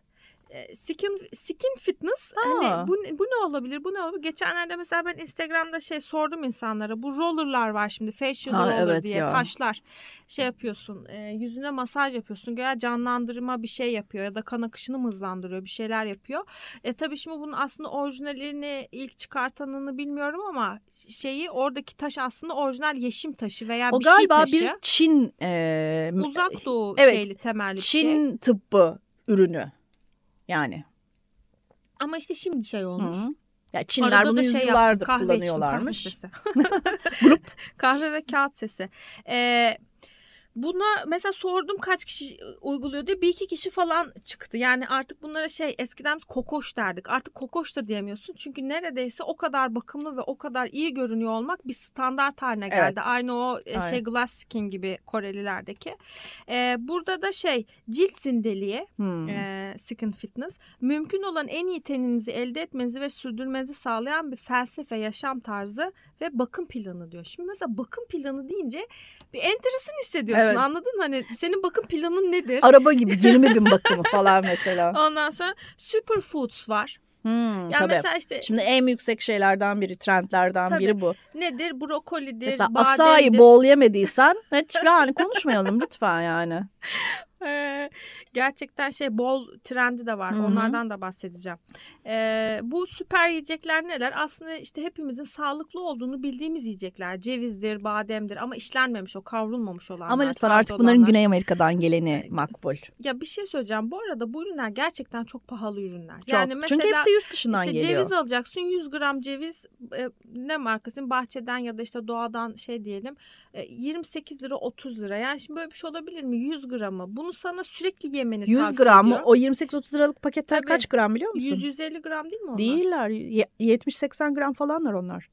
Skin, skin fitness Aa. hani bu, bu ne olabilir bu ne olabilir geçenlerde mesela ben Instagram'da şey sordum insanlara bu rollerlar var şimdi facial Ha, roller evet diye ya. taşlar şey yapıyorsun e, yüzüne masaj yapıyorsun göya canlandırma bir şey yapıyor ya da kan akışını hızlandırıyor bir şeyler yapıyor e tabii şimdi bunun aslında orijinalini ilk çıkartanını bilmiyorum ama şeyi oradaki taş aslında orijinal yeşim taşı veya O bir şey galiba taşı bir Çin e, uzak doğu Evet, şeyli temelli bir şey. Çin tıbbı ürünü. Yani. Ama işte şimdi şey olmuş. Hı. Ya Çinler Arada bunu şey yaptım, yüzyıllardır kahve kullanıyorlarmış. kahve sesi. Grup. kahve ve kağıt sesi. Ee, buna mesela sordum kaç kişi uyguluyor diye bir iki kişi falan çıktı. Yani artık bunlara şey eskiden kokoş derdik. Artık kokoş da diyemiyorsun. Çünkü neredeyse o kadar bakımlı ve o kadar iyi görünüyor olmak bir standart haline geldi. Evet. Aynı o e, Aynen. şey glass skin gibi Korelilerdeki. Ee, burada da şey cilt zindeliği Hmm. e, Skin Fitness mümkün olan en iyi teninizi elde etmenizi ve sürdürmenizi sağlayan bir felsefe, yaşam tarzı ve bakım planı diyor. Şimdi mesela bakım planı deyince bir enteresan hissediyorsun Evet. anladın mı? Hani senin bakım planın nedir? Araba gibi 20 bin bakımı falan mesela. Ondan sonra superfoods var. Hmm, Yani tabii. mesela işte Şimdi en yüksek şeylerden biri, trendlerden Tabii. biri bu. nedir? Brokolidir, Mesela bademdir. asayı bol yemediysen hiç yani konuşmayalım lütfen yani. Ee, gerçekten şey bol trendi de var. Hı hı. Onlardan da bahsedeceğim. Ee, bu süper yiyecekler neler? Aslında işte hepimizin sağlıklı olduğunu bildiğimiz yiyecekler. Cevizdir, bademdir ama işlenmemiş o kavrulmamış olanlar. Ama lütfen artık bunların olanlar. Güney Amerika'dan geleni makbul. Ya bir şey söyleyeceğim. Bu arada bu ürünler gerçekten çok pahalı ürünler. Çok. Yani mesela Çünkü hepsi yurt dışından işte geliyor. ceviz alacaksın 100 gram ceviz e, ne markasın bahçeden ya da işte doğadan şey diyelim e, 28 lira 30 lira. Yani şimdi böyle bir şey olabilir mi? 100 gramı. Bunu sana sürekli yemeni 100 tavsiye gram mı? O 28-30 liralık paketler Tabii. kaç gram biliyor musun? 100-150 gram değil mi onlar? Değiller. Ye- 70-80 gram falanlar onlar.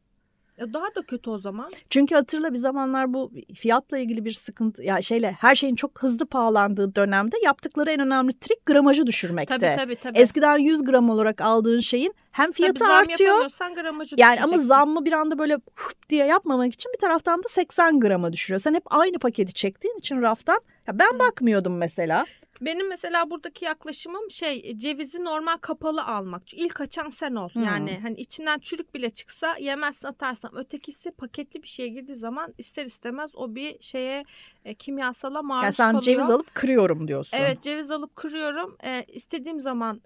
E, Daha da kötü o zaman. Çünkü hatırla bir zamanlar bu fiyatla ilgili bir sıkıntı ya şeyle her şeyin çok hızlı pahalandığı dönemde yaptıkları en önemli trik gramajı düşürmekte. Tabii tabii tabii. Eskiden 100 gram olarak aldığın şeyin hem fiyatı Tabii zam artıyor yapamıyorsan gramajı yani ama zammı bir anda böyle hıp diye yapmamak için bir taraftan da 80 grama düşürüyor. Sen hep aynı paketi çektiğin için raftan ya ben bakmıyordum mesela. Benim mesela buradaki yaklaşımım şey cevizi normal kapalı almak. İlk açan sen ol. Hmm. Yani hani içinden çürük bile çıksa yemezsin atarsam. Ötekisi paketli bir şeye girdiği zaman ister istemez o bir şeye e, kimyasala maruz Yani sen kalıyor. ceviz alıp kırıyorum diyorsun. Evet ceviz alıp kırıyorum. E, istediğim zaman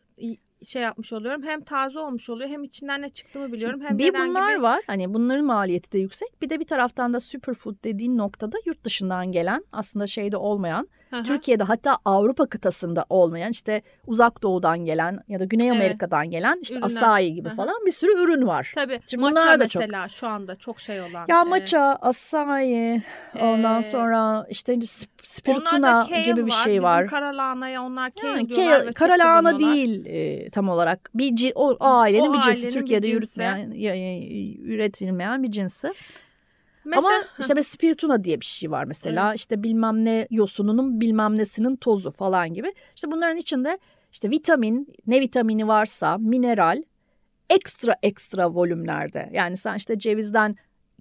şey yapmış oluyorum. Hem taze olmuş oluyor hem içinden ne çıktığını biliyorum. Hem bir bunlar bir- var hani bunların maliyeti de yüksek bir de bir taraftan da superfood dediğin noktada yurt dışından gelen aslında şeyde olmayan Hı. Türkiye'de hatta Avrupa kıtasında olmayan işte uzak doğudan gelen ya da Güney Evet. Amerika'dan gelen işte Ürünler. asayi gibi hı. falan bir sürü ürün var. Tabii. Şimdi bunlar da çok- mesela şu anda çok şey olan. Ya e, matcha, asayi, ondan Ee, sonra işte spirituna kale gibi bir şey var. Bizim karalahanaya onlar kale Yani diyorlar ve ke- çok kara lahana kullanıyorlar. değil e, tam olarak. Bir o, o ailenin O bir cinsi. ailenin bir Türkiye'de cinsi. yürütmeyen, üretilmeyen bir cinsi. Mesela, Ama işte mesela spirituna diye bir şey var mesela. İşte bilmem ne yosununun bilmem nesinin tozu falan gibi. İşte bunların içinde işte vitamin, ne vitamini varsa, mineral, ekstra ekstra volümlerde. Yani sen işte cevizden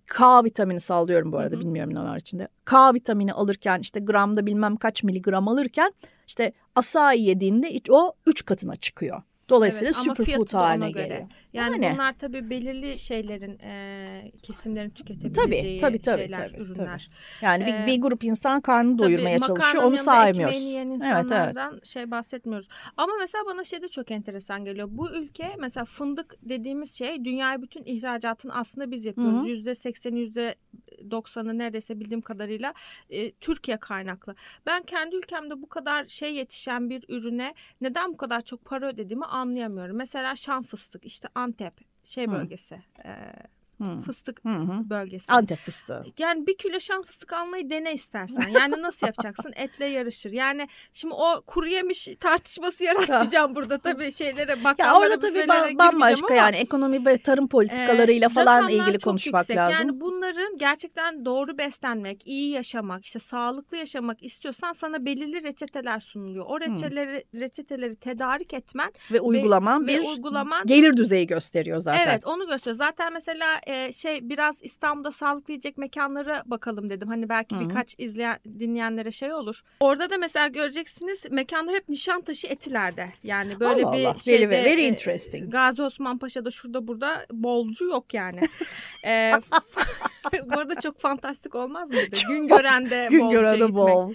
K vitamini sallıyorum bu arada Hı hı. bilmiyorum ne var içinde. K vitamini alırken işte gramda bilmem kaç miligram alırken işte asayi yediğinde iç- o 3 katına çıkıyor. Dolayısıyla Evet, superfood haline göre. geliyor. yani, Yani. bunlar tabii belirli şeylerin e, kesimlerin tüketebileceği Tabii, tabii, tabii, şeyler, tabii, ürünler. Yani bir, Ee, bir grup insan karnını Tabii doyurmaya çalışıyor onu saymıyoruz. ekmeğini yiyen Evet, evet. insanlardan şey bahsetmiyoruz. Ama mesela bana şey de çok enteresan geliyor. Bu ülke mesela fındık dediğimiz şey dünyaya bütün ihracatını aslında biz yapıyoruz. Yüzde sekseni yüzde doksanı neredeyse bildiğim kadarıyla e, Türkiye kaynaklı. Ben kendi ülkemde bu kadar şey yetişen bir ürüne neden bu kadar çok para ödediğimi anlayamıyorum. Mesela şan fıstık işte Antep şey Hı. bölgesi e, Hı. fıstık Hı hı. bölgesi. Antep fıstığı. Yani bir kilo şan fıstık almayı dene istersen. Yani nasıl yapacaksın? Etle yarışır. Yani şimdi o kuru yemiş tartışması yaratmayacağım burada tabii şeylere Ya bakkallara orada tabii ba- bambaşka ama, yani ekonomi ve tarım politikalarıyla e, falan ilgili konuşmak yüksek. lazım. Yani bunların gerçekten doğru beslenmek, iyi yaşamak, işte sağlıklı yaşamak istiyorsan sana belirli reçeteler sunuluyor. O reçeteleri reçeteleri tedarik etmen ve uygulaman ve bir uygulaman gelir düzeyi gösteriyor zaten. Evet onu gösteriyor. Zaten mesela e, şey biraz İstanbul'da sağlıklı yiyecek mekanlara bakalım dedim. Hani belki Hı hı. birkaç izleyen dinleyenlere şey olur. Orada da mesela göreceksiniz mekanlar hep Nişantaşı Etiler'de. Yani böyle Allah bir Allah. şeyde. Very, very interesting. Gazi Osman Paşa'da şurada burada bolcu yok yani. e, bu arada çok fantastik olmaz mıydı? Gün görende Gün bolcuya görende gitmek. bol.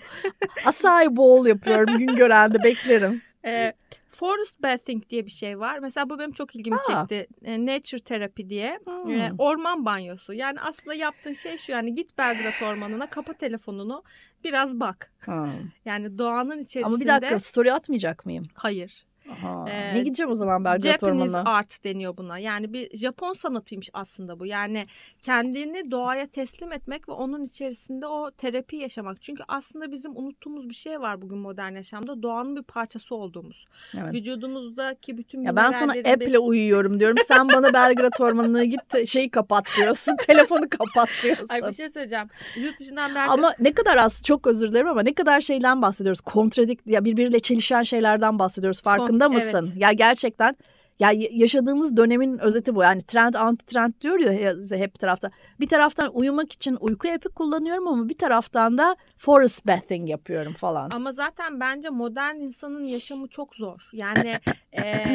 Asay bol yapıyorum gün görende beklerim. E, forest bathing diye bir şey var. Mesela bu benim çok ilgimi Aa. çekti. E, nature terapi diye. Hmm. E, orman banyosu. Yani aslında yaptığın şey şu yani git Belgrad Ormanı'na kapa telefonunu biraz bak. Ha. Yani doğanın içerisinde. Ama bir dakika story atmayacak mıyım? Hayır. Aha, Ee, ne gideceğim o zaman Belgrad Japanese Ormanı'na? art deniyor buna. Yani bir Japon sanatıymış aslında bu. Yani kendini doğaya teslim etmek ve onun içerisinde o terapi yaşamak. Çünkü aslında bizim unuttuğumuz bir şey var bugün modern yaşamda. Doğanın bir parçası olduğumuz. Evet. Vücudumuzdaki bütün Ya ben sana app'le bes- uyuyorum diyorum. Sen bana Belgrad Ormanı'na git şeyi kapat diyorsun. Telefonu kapat diyorsun. Ay bir şey söyleyeceğim. Yurt dışından belki Ama ne kadar az çok özür dilerim ama ne kadar şeyden bahsediyoruz. Kontradik ya birbiriyle çelişen şeylerden bahsediyoruz. Farkında Kon- mısın? evet. Ya gerçekten ya yaşadığımız dönemin özeti bu. Yani trend anti trend diyor ya he- hep tarafta. Bir taraftan uyumak için uyku epi kullanıyorum ama bir taraftan da forest bathing yapıyorum falan. Ama zaten bence modern insanın yaşamı çok zor. Yani e,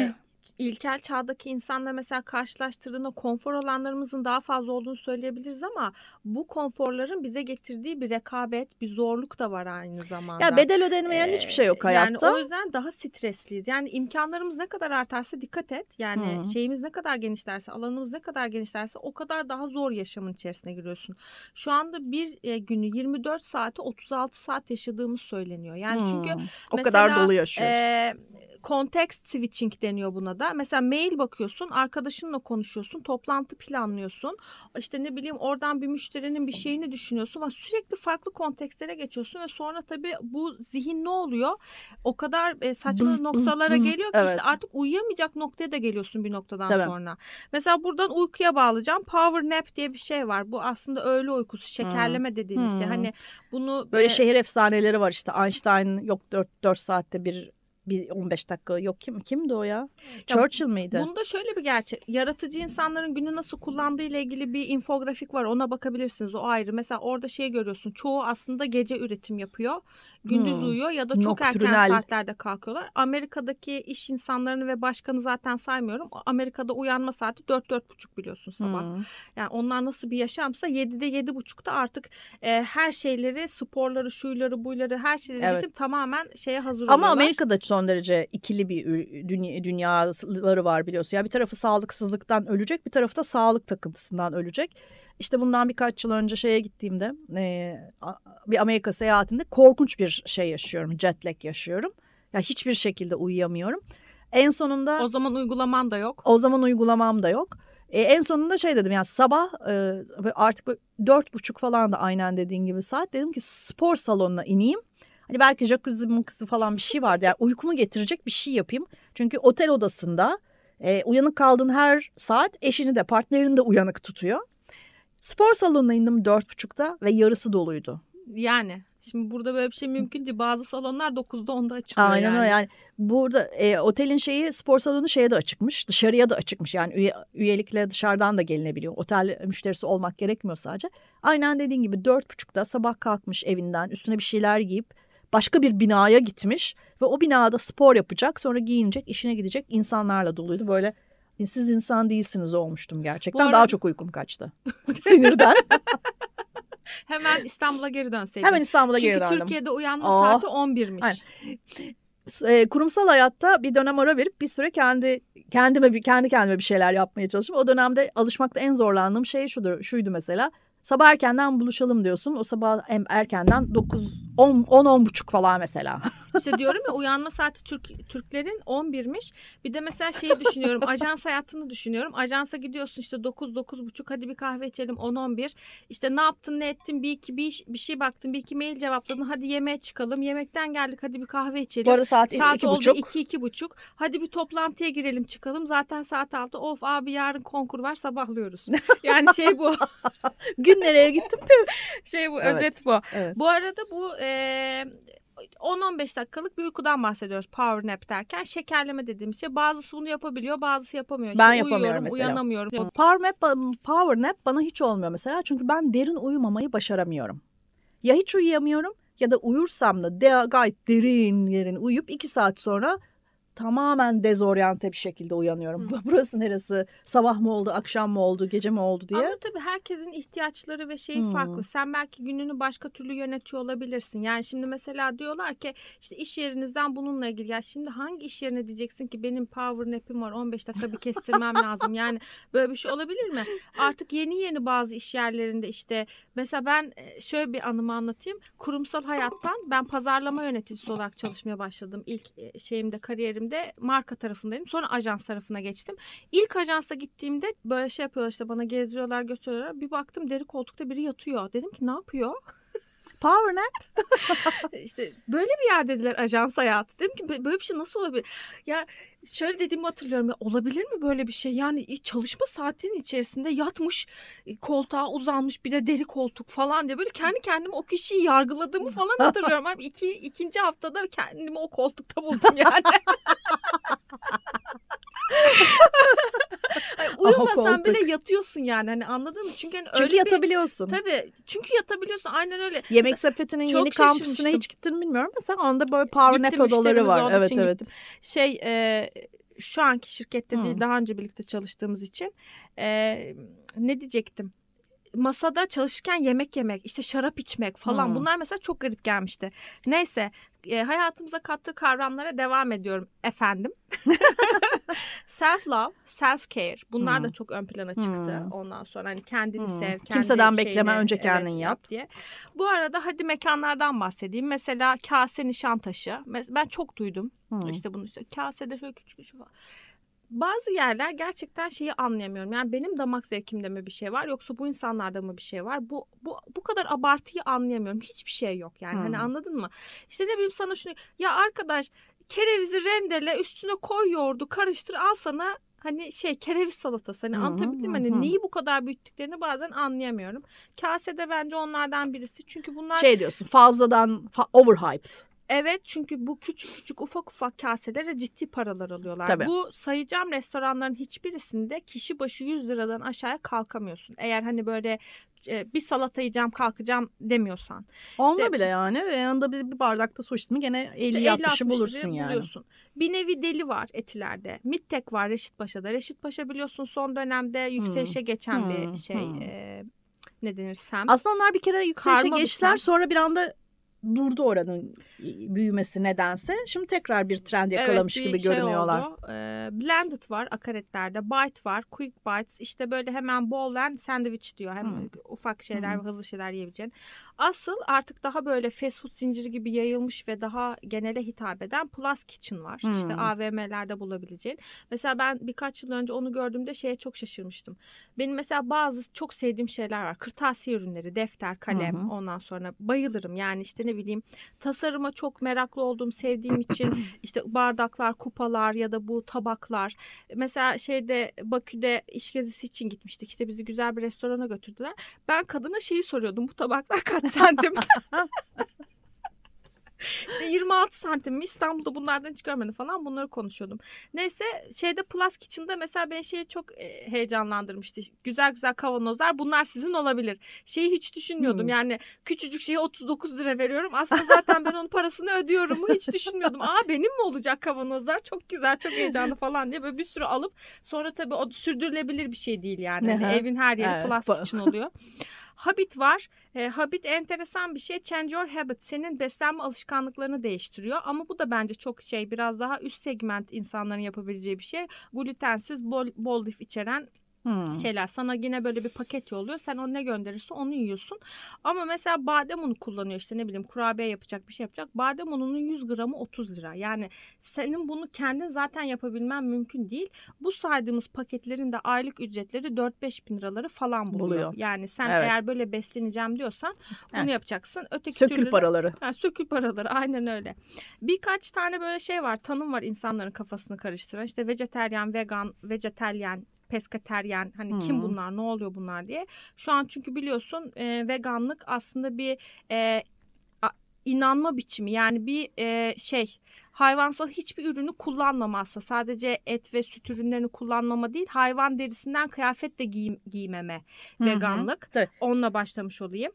ilkel çağdaki insanla mesela karşılaştırdığında konfor alanlarımızın daha fazla olduğunu söyleyebiliriz ama bu konforların bize getirdiği bir rekabet, bir zorluk da var aynı zamanda. Ya bedel ödenmeyen Ee, hiçbir şey yok hayatta. Yani o yüzden daha stresliyiz. Yani imkanlarımız ne kadar artarsa dikkat et. Yani Hı. şeyimiz ne kadar genişlerse, alanımız ne kadar genişlerse o kadar daha zor yaşamın içerisine giriyorsun. Şu anda bir e, günü 24 saate 36 saat yaşadığımız söyleniyor. Yani Hmm, çünkü o mesela, kadar dolu yaşıyoruz. e, context switching deniyor buna da. Mesela mail bakıyorsun, arkadaşınla konuşuyorsun, toplantı planlıyorsun. İşte ne bileyim oradan bir müşterinin bir şeyini düşünüyorsun ama sürekli farklı kontekstlere geçiyorsun ve sonra tabii bu zihin ne oluyor? O kadar e, saçma Bız, noktalara bız. geliyor ki Evet. işte artık uyuyamayacak noktaya da geliyorsun bir noktadan Tabii. sonra. Mesela buradan uykuya bağlayacağım. Power nap diye bir şey var. Bu aslında öğle uykusu, şekerleme dediğimiz şey. Hmm. Hani bunu Böyle e, şehir efsaneleri var işte. Einstein yok 4, 4 saatte bir bir 15 dakika yok kim kimdi o ya? Churchill miydi? Bunda şöyle bir gerçek. Yaratıcı insanların günü nasıl kullandığı ile ilgili bir infografik var. Ona bakabilirsiniz. O ayrı. Mesela orada şey görüyorsun. Çoğu aslında gece üretim yapıyor. Gündüz Hmm. uyuyor ya da çok erken Nokturnal. saatlerde kalkıyorlar. Amerika'daki iş insanlarını ve başkanı zaten saymıyorum. Amerika'da uyanma saati 4-4.30 biliyorsun sabah. Hmm. Yani onlar nasıl bir yaşamsa 7'de 7.30'da artık e, her şeyleri, sporları, şuyları, buyları her şeyleri Evet. tamamen şeye hazır Ama oluyorlar. Amerika'da son derece ikili bir dünya, dünyaları var biliyorsun. Ya bir tarafı sağlıksızlıktan ölecek, bir tarafı da sağlık takıntısından ölecek. İşte bundan birkaç yıl önce şeye gittiğimde e, bir Amerika seyahatinde korkunç bir şey yaşıyorum. Jet lag yaşıyorum. Ya hiçbir şekilde uyuyamıyorum. En sonunda O zaman uygulaman da yok. o zaman uygulamam da yok. E, en sonunda şey dedim yani sabah e, artık dört buçuk falan da aynen dediğin gibi saat dedim ki spor salonuna ineyim. Hani belki jacuzzi mıksı falan bir şey vardı yani uykumu getirecek bir şey yapayım. Çünkü otel odasında e, uyanık kaldığın her saat eşini de partnerini de uyanık tutuyor. Spor salonuna indim dört buçukta ve yarısı doluydu. Yani şimdi burada böyle bir şey mümkün değil. Bazı salonlar 9'da 10'da açılıyor Aynen yani. öyle yani burada e, otelin şeyi spor salonu şeye de açıkmış dışarıya da açıkmış yani üye, üyelikle dışarıdan da gelinebiliyor otel müşterisi olmak gerekmiyor sadece aynen dediğin gibi dört buçukta sabah kalkmış evinden üstüne bir şeyler giyip başka bir binaya gitmiş ve o binada spor yapacak sonra giyinecek işine gidecek insanlarla doluydu böyle siz insan değilsiniz olmuştum gerçekten arada- daha çok uykum kaçtı sinirden Hemen İstanbul'a geri dönseydin. hemen İstanbul'a Çünkü geri döndüm. Türkiye'de uyanma Oh. saati 11'miş. Aynen. e, kurumsal hayatta bir dönem ara verip bir süre kendi kendime bir kendi kendime bir şeyler yapmaya çalıştım. O dönemde alışmakta en zorlandığım şey şudur, şuydu mesela. Sabah erkenden buluşalım diyorsun. O sabah erkenden 9 10 10 10 buçuk falan mesela. İşte diyorum ya uyanma saati Türk Türklerin 11'miş. Bir de mesela şeyi düşünüyorum. ajans hayatını düşünüyorum. Ajansa gidiyorsun işte 9 buçuk hadi bir kahve içelim 10 11. İşte ne yaptın ne ettin bir iki bir, bir şey baktın bir iki mail cevapladın. Hadi yemeğe çıkalım. Yemekten geldik hadi bir kahve içelim. Bu arada saat, Saat iki oldu buçuk. iki, iki buçuk. Hadi bir toplantıya girelim çıkalım. Zaten saat altı. Of abi yarın konkur var sabahlıyoruz. Yani şey bu. Gün nereye gittim? Şey bu Evet. özet bu. Evet. Bu arada bu e, 10-15 dakikalık bir uykudan bahsediyoruz power nap derken. Şekerleme dediğimiz şey. Bazısı bunu yapabiliyor bazısı yapamıyor. Ben İşte yapamıyorum uyuyorum, mesela. uyanamıyorum. Power nap, power nap bana hiç olmuyor mesela. Çünkü ben derin uyumamayı başaramıyorum. Ya hiç uyuyamıyorum ya da uyursam da de, gayet derin yerin uyuyup iki saat sonra tamamen dezoryante bir şekilde uyanıyorum. Burası neresi? Sabah mı oldu, akşam mı oldu, gece mi oldu diye. Ama tabii herkesin ihtiyaçları ve şeyi Hmm. farklı. Sen belki gününü başka türlü yönetiyor olabilirsin. Yani şimdi mesela diyorlar ki işte iş yerinizden bununla ilgili. Ya şimdi hangi iş yerine diyeceksin ki benim power nap'im var 15 dakika bir kestirmem lazım. Yani böyle bir şey olabilir mi? Artık yeni yeni bazı iş yerlerinde işte mesela ben e, şöyle bir anımı anlatayım. Kurumsal hayattan ben pazarlama yöneticisi olarak çalışmaya başladım. İlk e, şeyimde kariyerimde gittiklerimde marka tarafındaydım. Sonra ajans tarafına geçtim. İlk ajansa gittiğimde böyle şey yapıyorlar işte bana gezdiriyorlar gösteriyorlar. Bir baktım deri koltukta biri yatıyor. Dedim ki ne yapıyor? Power nap. işte böyle bir yer dediler ajans hayatı. Dedim ki böyle bir şey nasıl olabilir? Ya şöyle dediğimi hatırlıyorum. Ya, olabilir mi böyle bir şey? Yani çalışma saatinin içerisinde yatmış koltuğa uzanmış bir de deri koltuk falan diye böyle kendi kendime o kişiyi yargıladığımı falan hatırlıyorum. Abi iki, ikinci haftada kendimi o koltukta buldum yani. Hani uyumasan bile yatıyorsun yani hani anladın mı? Çünkü hani Çünkü öyle yatabiliyorsun. Bir, tabii çünkü yatabiliyorsun aynen öyle. Yemek sepetinin çok yeni kampüsüne şaşırmıştım. hiç gittin bilmiyorum ama onda böyle power nap odaları var. Evet evet. gittim. Şey e, şu anki şirkette Hı. değil daha önce birlikte çalıştığımız için e, ne diyecektim? Masada çalışırken yemek yemek, işte şarap içmek falan Hı. bunlar mesela çok garip gelmişti. Neyse e, hayatımıza kattığı kavramlara devam ediyorum efendim. self love, self care bunlar Hı. da çok ön plana çıktı. Hı. Ondan sonra hani kendini Hı. sev, kendi Kimseden bekleme, şeyini, önce kendin evet, yap. diye. Bu arada hadi mekanlardan bahsedeyim. Mesela kase nişantaşı. Mes- Ben çok duydum. Hı. İşte bunu işte kasede şöyle küçük küçük falan. Bazı yerler gerçekten şeyi anlayamıyorum. Yani benim damak zevkimde mi bir şey var yoksa bu insanlarda mı bir şey var? Bu bu bu kadar abartıyı anlayamıyorum. Hiçbir şey yok yani. Hani Hmm. anladın mı? İşte ne bileyim sana şunu ya arkadaş kerevizi rendele üstüne koy yoğurdu karıştır al sana hani şey kereviz salatası hani anlatabildim hani neyi bu kadar büyüttüklerini bazen anlayamıyorum. Kasede bence onlardan birisi. Çünkü bunlar Şey diyorsun fazladan fa- overhyped. Evet çünkü bu küçük küçük ufak ufak kaselere ciddi paralar alıyorlar. Tabii. Bu sayacağım restoranların hiçbirisinde kişi başı 100 liradan aşağıya kalkamıyorsun. Eğer hani böyle e, bir salata yiyeceğim kalkacağım demiyorsan. Onda İşte- bile yani yanında bir, bir bardakta su içtin mi gene 50 İşte 60'ı 50-60 bulursun yani. buluyorsun. Bir nevi deli var etilerde. Mittek var Reşitpaşa'da. Reşitpaşa biliyorsun son dönemde yükselişe geçen Hmm, bir şey hmm. e, ne denir sem. Aslında onlar bir kere yükselişe Karma geçtiler sonra bir anda durdu oranın büyümesi nedense. Şimdi tekrar bir trend yakalamış Evet, gibi şey görünüyorlar. oldu. Ee, blended var akaretlerde. Bite var. Quick bites. işte böyle hemen bowl and sandwich diyor. Hem Hmm. ufak şeyler Hmm. ve hızlı şeyler yiyebileceğin. Asıl artık daha böyle fast food zinciri gibi yayılmış ve daha genele hitap eden plus kitchen var. Hmm. İşte AVM'lerde bulabileceğin. Mesela ben birkaç yıl önce onu gördüğümde şeye çok şaşırmıştım. Benim mesela bazı çok sevdiğim şeyler var. Kırtasiye ürünleri, defter, kalem hı. ondan sonra bayılırım. Yani işte ne bileyim tasarıma çok meraklı olduğum, sevdiğim için işte bardaklar, kupalar ya da bu tabaklar. Mesela şeyde Bakü'de iş gezisi için gitmiştik. İşte bizi güzel bir restorana götürdüler. Ben kadına şeyi soruyordum. Bu tabaklar kaç santim? İşte 26 santim mi? İstanbul'da bunlardan hiç görmedim falan bunları konuşuyordum. Neyse şeyde Plus Kitchen'da mesela beni şey çok e, heyecanlandırmıştı. Güzel güzel kavanozlar bunlar sizin olabilir. Şeyi hiç düşünmüyordum Hmm. yani küçücük şeye 39 lira veriyorum. Aslında zaten ben onun parasını ödüyorum mu hiç düşünmüyordum. Aa benim mi olacak kavanozlar çok güzel çok heyecanlı falan diye böyle bir sürü alıp sonra tabii o sürdürülebilir bir şey değil yani. Aha. evin her yeri Evet. Plus Kitchen oluyor. Habit var. E, habit enteresan bir şey. Change your habit. Senin beslenme alışkanlıklarını değiştiriyor. Ama bu da bence çok şey biraz daha üst segment insanların yapabileceği bir şey. Glutensiz bol, bol lif içeren Hmm. şeyler. Sana yine böyle bir paket yolluyor. Sen onu ne gönderirse onu yiyorsun. Ama mesela badem unu kullanıyor işte ne bileyim kurabiye yapacak bir şey yapacak. Badem ununun 100 gramı 30 lira. Yani senin bunu kendin zaten yapabilmen mümkün değil. Bu saydığımız paketlerin de aylık ücretleri 4-5 bin liraları falan buluyor. Buluyor. Yani sen Evet. eğer böyle besleneceğim diyorsan bunu Evet. yapacaksın. Öteki Sökül türlü paraları. Ha, sökül paraları aynen öyle. Birkaç tane böyle şey var tanım var insanların kafasını karıştıran. İşte vejeteryan, vegan, vejeteryan, peskateryen hani kim Hmm. bunlar ne oluyor bunlar diye. Şu an çünkü biliyorsun e, veganlık aslında bir e, a- inanma biçimi yani bir e, şey hayvansal hiçbir ürünü kullanmama aslında sadece et ve süt ürünlerini kullanmama değil hayvan derisinden kıyafet de giyim, giymeme Hı hı. veganlık. Tabii. Onunla başlamış olayım.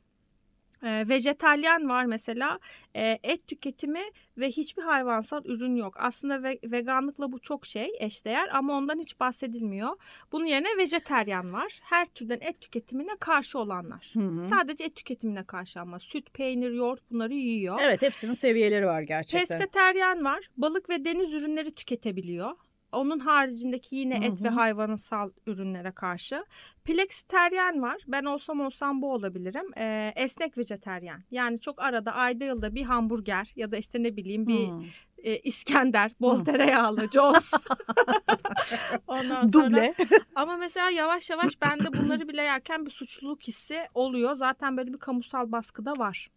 E, vejetalyen var mesela E, et tüketimi ve hiçbir hayvansal ürün yok. Aslında ve, veganlıkla bu çok şey eşdeğer ama ondan hiç bahsedilmiyor. Bunun yerine vejeteryan var. Her türden et tüketimine karşı olanlar. Hı hı. Sadece et tüketimine karşı ama süt, peynir, yoğurt bunları yiyor. Evet hepsinin seviyeleri var gerçekten. Pesketeryen var. Balık ve deniz ürünleri tüketebiliyor. Onun haricindeki yine et ve hı. hayvansal ürünlere karşı. Plexiteryen var. Ben olsam olsam bu olabilirim. Ee, esnek vejeteryen. Yani çok arada ayda yılda bir hamburger ya da işte ne bileyim bir e, İskender, bol tereyağlı, Jos. Ondan sonra Duble. ama mesela yavaş yavaş bende bunları bile yerken bir suçluluk hissi oluyor. Zaten böyle bir kamusal baskı da var.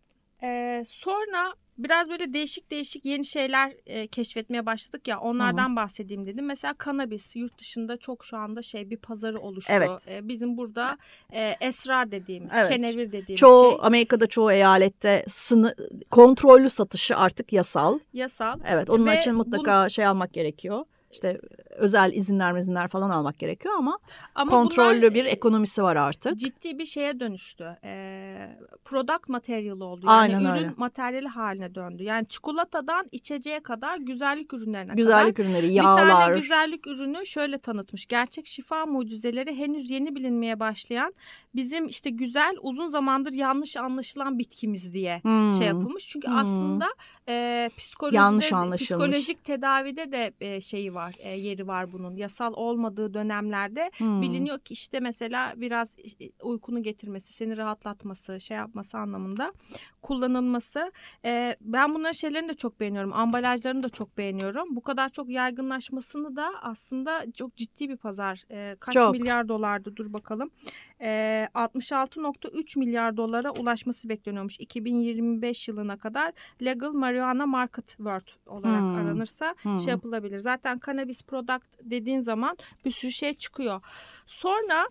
Ee, sonra biraz böyle değişik değişik yeni şeyler e, keşfetmeye başladık ya onlardan bahsedeyim dedim. Mesela kanabis yurt dışında çok şu anda şey bir pazarı oluştu. Evet. Ee, bizim burada e, esrar dediğimiz, Evet. kenevir dediğimiz Çoğu şey Amerika'da çoğu eyalette sını, kontrollü satışı artık yasal. yasal. Evet onun Ve için mutlaka şey almak gerekiyor. İşte özel izinler izinler falan almak gerekiyor ama, Ama kontrollü bir e, ekonomisi var artık. ciddi bir şeye dönüştü. Ee, product material oldu. Yani Aynen ürün öyle. materyali haline döndü. Yani çikolatadan içeceğe kadar güzellik ürünlerine kadar. Güzellik ürünleri, Bir yağlar. tane güzellik ürünü şöyle tanıtmış. Gerçek şifa mucizeleri henüz yeni bilinmeye başlayan bizim işte güzel uzun zamandır yanlış anlaşılan bitkimiz diye Hmm. şey yapılmış. Çünkü Hmm. aslında e, psikolojide, Yanlış anlaşılmış. psikolojik tedavide de e, şeyi var, e, yeri var bunun. Yasal olmadığı dönemlerde Hmm. biliniyor ki işte mesela biraz uykunu getirmesi, seni rahatlatması, şey yapması anlamında kullanılması. E, ben bunların şeylerini de çok beğeniyorum. Ambalajlarını da çok beğeniyorum. Bu kadar çok yaygınlaşmasını da aslında çok ciddi bir pazar. E, kaç Çok. milyar dolardı dur bakalım. E, 66.3 milyar dolara ulaşması bekleniyormuş. 2025 yılına kadar legal marijuana market world olarak Hmm. aranırsa Hmm. şey yapılabilir. Zaten cannabis product dediğin zaman bir sürü şey çıkıyor. Sonra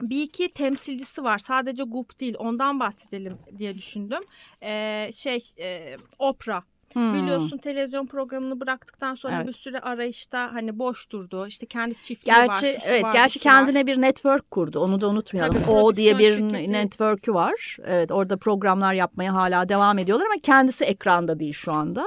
bir iki temsilcisi var. Sadece Goop değil. Ondan bahsedelim diye düşündüm. Ee, şey e, Oprah. Hmm. Biliyorsun televizyon programını bıraktıktan sonra Evet. bir süre arayışta hani boş durdu. İşte kendi çiftliği var. Gerçi şusu evet var, gerçi busu var. kendine bir network kurdu. Onu da unutmayalım. Tabii, o diye bir şirketi. network'ü var. Evet orada programlar yapmaya hala devam ediyorlar ama kendisi ekranda değil şu anda.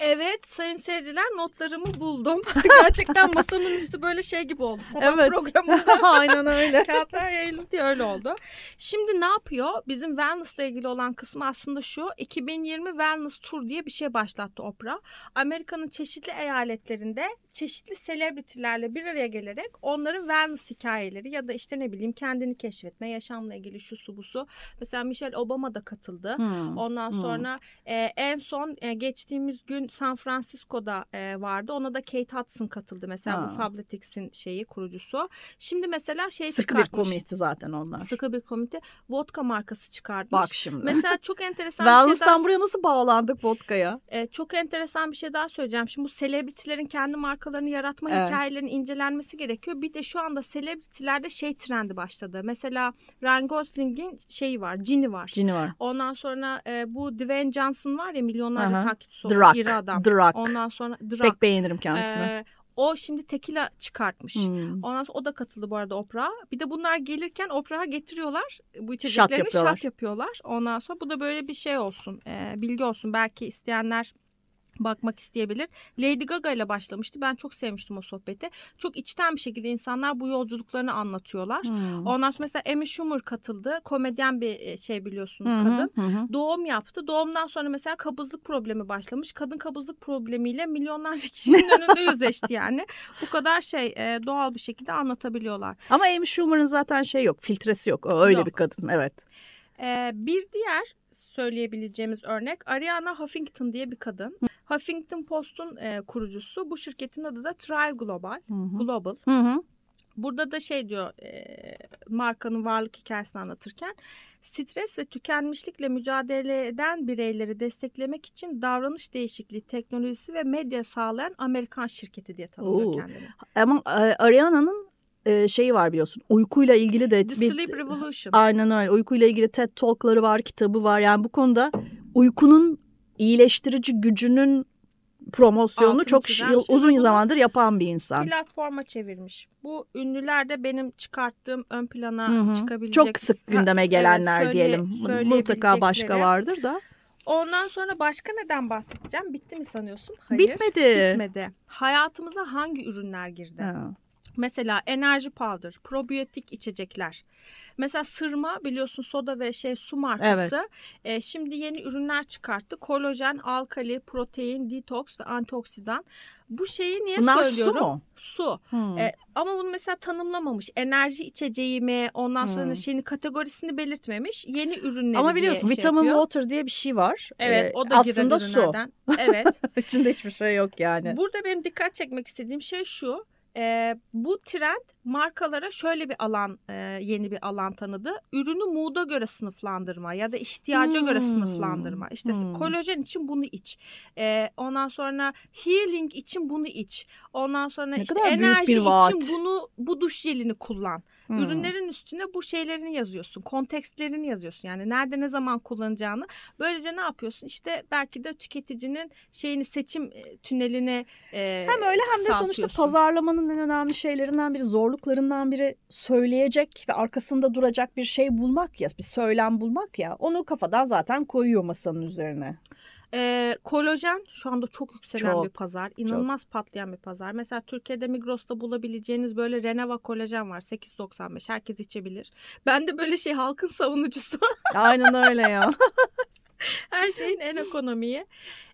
Evet sayın seyirciler notlarımı buldum. Gerçekten masanın üstü böyle şey gibi oldu. Sabah Evet. programında Aynen öyle. Kağıtlar yayıldı diye öyle oldu. Şimdi ne yapıyor? Bizim wellness ile ilgili olan kısmı aslında şu. 2020 Wellness Tour diye bir şey başlattı Oprah. Amerika'nın çeşitli eyaletlerinde çeşitli selebritilerle bir araya gelerek onların wellness hikayeleri ya da işte ne bileyim kendini keşfetme, yaşamla ilgili şu su bu su. Mesela Michelle Obama da katıldı. Hmm. Ondan Hmm. sonra e, en son e, geçtiğimiz gün San Francisco'da e, vardı. Ona da Kate Hudson katıldı. Mesela Ha. bu Fabletics'in şeyi kurucusu. Şimdi mesela şey Sıkı bir çıkartmış. komite zaten onlar. Sıkı bir komite vodka markası çıkartmış. Bak şimdi. Mesela çok enteresan bir şey daha, Wellness'tan buraya nasıl bağlandık vodka'ya? e, çok enteresan bir şey daha söyleyeceğim. Şimdi bu selebritilerin kendi markalarını yaratma Evet. hikayelerinin incelenmesi gerekiyor. Bir de şu anda selebritilerde şey trendi başladı. Mesela Ryan Gosling'in şeyi var, cini var. Cini var. Ondan sonra e, bu Dwayne Johnson var ya milyonlarca takipçisi The olan Rock. Adam. Rock. Ondan sonra Rock. Pek beğenirim kendisini. E, o şimdi tekila çıkartmış. Hmm. Ondan sonra o da katıldı bu arada Oprah'a. Bir de bunlar gelirken Oprah'a getiriyorlar. Bu içeceklerini şat yapıyorlar. yapıyorlar. Ondan sonra bu da böyle bir şey olsun. e, bilgi olsun. Belki isteyenler bakmak isteyebilir. Lady Gaga ile başlamıştı. Ben çok sevmiştim o sohbeti. Çok içten bir şekilde insanlar bu yolculuklarını anlatıyorlar. Hmm. Ondan sonra mesela Amy Schumer katıldı. Komedyen bir e, şey biliyorsun Hı hı, kadın. hı hı. Doğum yaptı. Doğumdan sonra mesela kabızlık problemi başlamış. Kadın kabızlık problemiyle milyonlarca kişinin önünde yüzleşti yani. Bu kadar şey e, doğal bir şekilde anlatabiliyorlar. Ama Amy Schumer'ın zaten şey yok, filtresi yok. O öyle Yok. bir kadın, evet. E, bir diğer söyleyebileceğimiz örnek Ariana Huffington diye bir kadın. Huffington Post'un e, kurucusu. Bu şirketin adı da Thrive Global. Hı hı. Global. Hı hı. Burada da şey diyor e, markanın varlık hikayesini anlatırken stres ve tükenmişlikle mücadele eden bireyleri desteklemek için davranış değişikliği teknolojisi ve medya sağlayan Amerikan şirketi diye tanımlıyor Oo. kendini. Ama e, Ariana'nın e, şeyi var biliyorsun. Uykuyla ilgili de The bir- Sleep Revolution. Aynen öyle. Uykuyla ilgili TED Talk'ları var, kitabı var. Yani bu konuda uykunun iyileştirici gücünün promosyonunu Altını çok yıl, şey. uzun zamandır yapan bir insan. Platforma çevirmiş. Bu ünlüler de benim çıkarttığım ön plana Hı hı. çıkabilecek. Çok sık gündeme gelenler söyle- diyelim. Mutlaka başka vardır da. Ondan sonra başka neden bahsedeceğim? Bitti mi sanıyorsun? Hayır. Bitmedi. Bitmedi. Hayatımıza hangi ürünler girdi? Ha. Mesela enerji powder, probiyotik içecekler. Mesela sırma biliyorsun soda ve şey su markası. E, şimdi yeni ürünler çıkarttı. Kolajen, alkali, protein, detoks ve antioksidan. Bu şeyi niye Bunlar söylüyorum? su mu? Su. Hmm. E, ama bunu mesela tanımlamamış. Enerji içeceği mi? Ondan sonra Hmm. şeyini kategorisini belirtmemiş. Yeni ürünleri Ama biliyorsun diye şey vitamin yapıyor. water diye bir şey var. Evet Ee, o da aslında su. Evet. İçinde hiçbir şey yok yani. Burada benim dikkat çekmek istediğim şey şu. E, bu trend markalara şöyle bir alan e, yeni bir alan tanıdı. Ürünü mood'a göre sınıflandırma ya da ihtiyaca göre Hmm. sınıflandırma. İşte Hmm. kolajen için bunu iç. E, ondan sonra healing için bunu iç. Ondan sonra Ne işte enerji için bunu bu duş jelini kullan. Hmm. Ürünlerin üstüne bu şeylerini yazıyorsun. Kontekstlerini yazıyorsun. Yani nerede ne zaman kullanacağını. Böylece ne yapıyorsun? İşte belki de tüketicinin şeyini seçim e, tünelini e, Hem öyle hem de sonuçta pazarlamanın en önemli şeylerinden biri, zorluklarından biri söyleyecek ve arkasında duracak bir şey bulmak ya, bir söylem bulmak ya. Onu kafadan zaten koyuyor masanın üzerine. E, kolajen şu anda çok yükselen Çok, bir pazar. İnanılmaz patlayan bir pazar. Mesela Türkiye'de Migros'ta bulabileceğiniz böyle Renova kolajen var. 8.95 herkes içebilir. Ben de böyle şey halkın savunucusu. Aynen öyle ya. Her şeyin en ekonomiyi.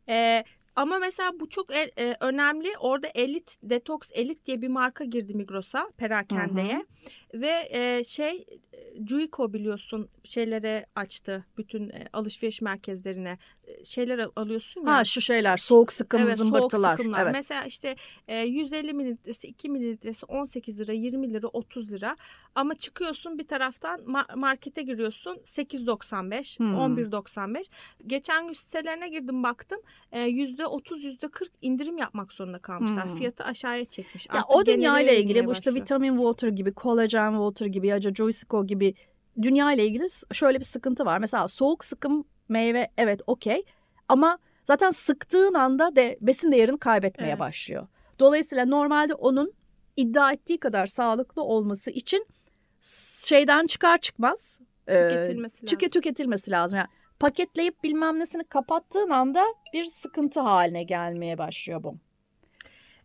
Ee, ama mesela bu çok e- e, önemli. Orada Elit Detox Elit diye bir marka girdi Migros'a perakendeye. Ve e, şey Juico biliyorsun şeylere açtı bütün e, alışveriş merkezlerine E, şeyler al- alıyorsun ya. Ha şu şeyler soğuk sıkım Evet soğuk zımbırtılar. sıkımlar. Evet. Mesela işte e, 150 mililitresi 2 mililitresi 18 lira 20 lira 30 lira. Ama çıkıyorsun bir taraftan ma- markete giriyorsun 8.95 Hmm. 11.95. Geçen gün sitelerine girdim baktım e, %30 %40 indirim yapmak zorunda kalmışlar. Hmm. Fiyatı aşağıya çekmiş. Ya o dünya ile ilgili bu işte vitamin water gibi, kolajen water gibi ya da Joysico gibi dünya ile ilgili şöyle bir sıkıntı var. Mesela soğuk sıkım meyve evet okey ama zaten sıktığın anda de besin değerini kaybetmeye Evet. başlıyor. Dolayısıyla normalde onun iddia ettiği kadar sağlıklı olması için şeyden çıkar çıkmaz e, Tüketilmesi lazım. tüke tüketilmesi lazım. Yani paketleyip bilmem nesini kapattığın anda bir sıkıntı haline gelmeye başlıyor bu.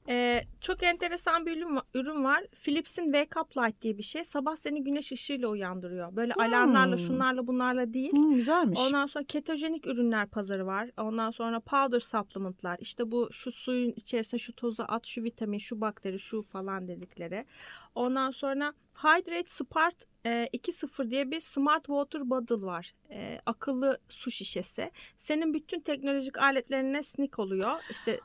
Ee, çok enteresan bir ürün, va- ürün var. Philips'in Wake Up Light diye bir şey. Sabah seni güneş ışığıyla uyandırıyor. Böyle Hmm. alarmlarla şunlarla bunlarla değil. Hmm, güzelmiş. Ondan sonra ketojenik ürünler pazarı var. Ondan sonra powder supplementlar. İşte bu şu suyun içerisine şu tozu at, şu vitamin, şu bakteri, şu falan dedikleri. Ondan sonra Hydrate Smart e, 2.0 diye bir Smart Water Bottle var. E, akıllı su şişesi. Senin bütün teknolojik aletlerine sneak oluyor. İşte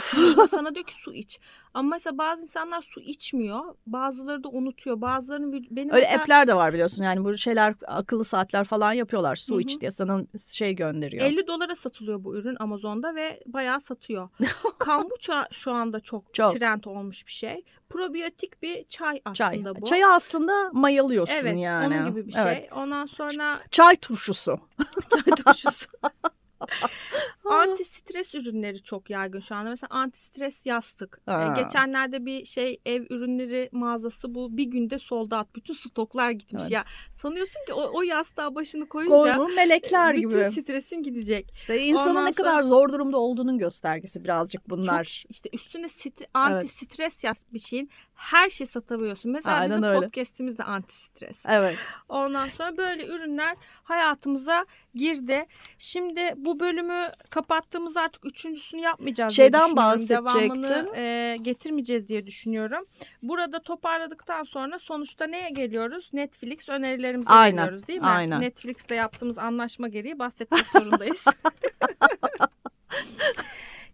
şu sana diyor ki su iç. Ama mesela bazı insanlar su içmiyor. Bazıları da unutuyor. Bazılarının benim Öyle mesela app'ler de var biliyorsun yani bu şeyler akıllı saatler falan yapıyorlar su Hı hı. iç diye sana şey gönderiyor. 50 dolara satılıyor bu ürün Amazon'da ve bayağı satıyor. Kombucha şu anda çok, Çok. trend olmuş bir şey. Probiyotik bir çay Çay. aslında bu. Çayı aslında mayalıyorsun evet, yani. onun gibi bir şey. Evet. Ondan sonra Çay turşusu. çay turşusu. anti stres ürünleri çok yaygın şu anda. Mesela anti stres yastık. Ee, Ha. geçenlerde bir şey ev ürünleri mağazası bu bir günde solda at. Bütün stoklar gitmiş Evet. ya. Sanıyorsun ki o, o yastığa başını koyunca Koyun melekler bütün gibi. stresin gidecek. İşte insanın Ondan ne sonra- kadar zor durumda olduğunun göstergesi birazcık bunlar. İşte üstüne stre- anti stres yaz bir şeyin her şey satabiliyorsun. Mesela Aynen bizim öyle. podcast'imiz de anti stres. Evet. Ondan sonra böyle ürünler hayatımıza girdi. Şimdi bu bölümü kapattığımız artık üçüncüsünü yapmayacağız Şeyden bahsedecektim. Devamını e, getirmeyeceğiz diye düşünüyorum. Burada toparladıktan sonra sonuçta neye geliyoruz? Netflix önerilerimize Aynen, geliyoruz değil mi? aynen. Netflix'le yaptığımız anlaşma gereği bahsetmek zorundayız.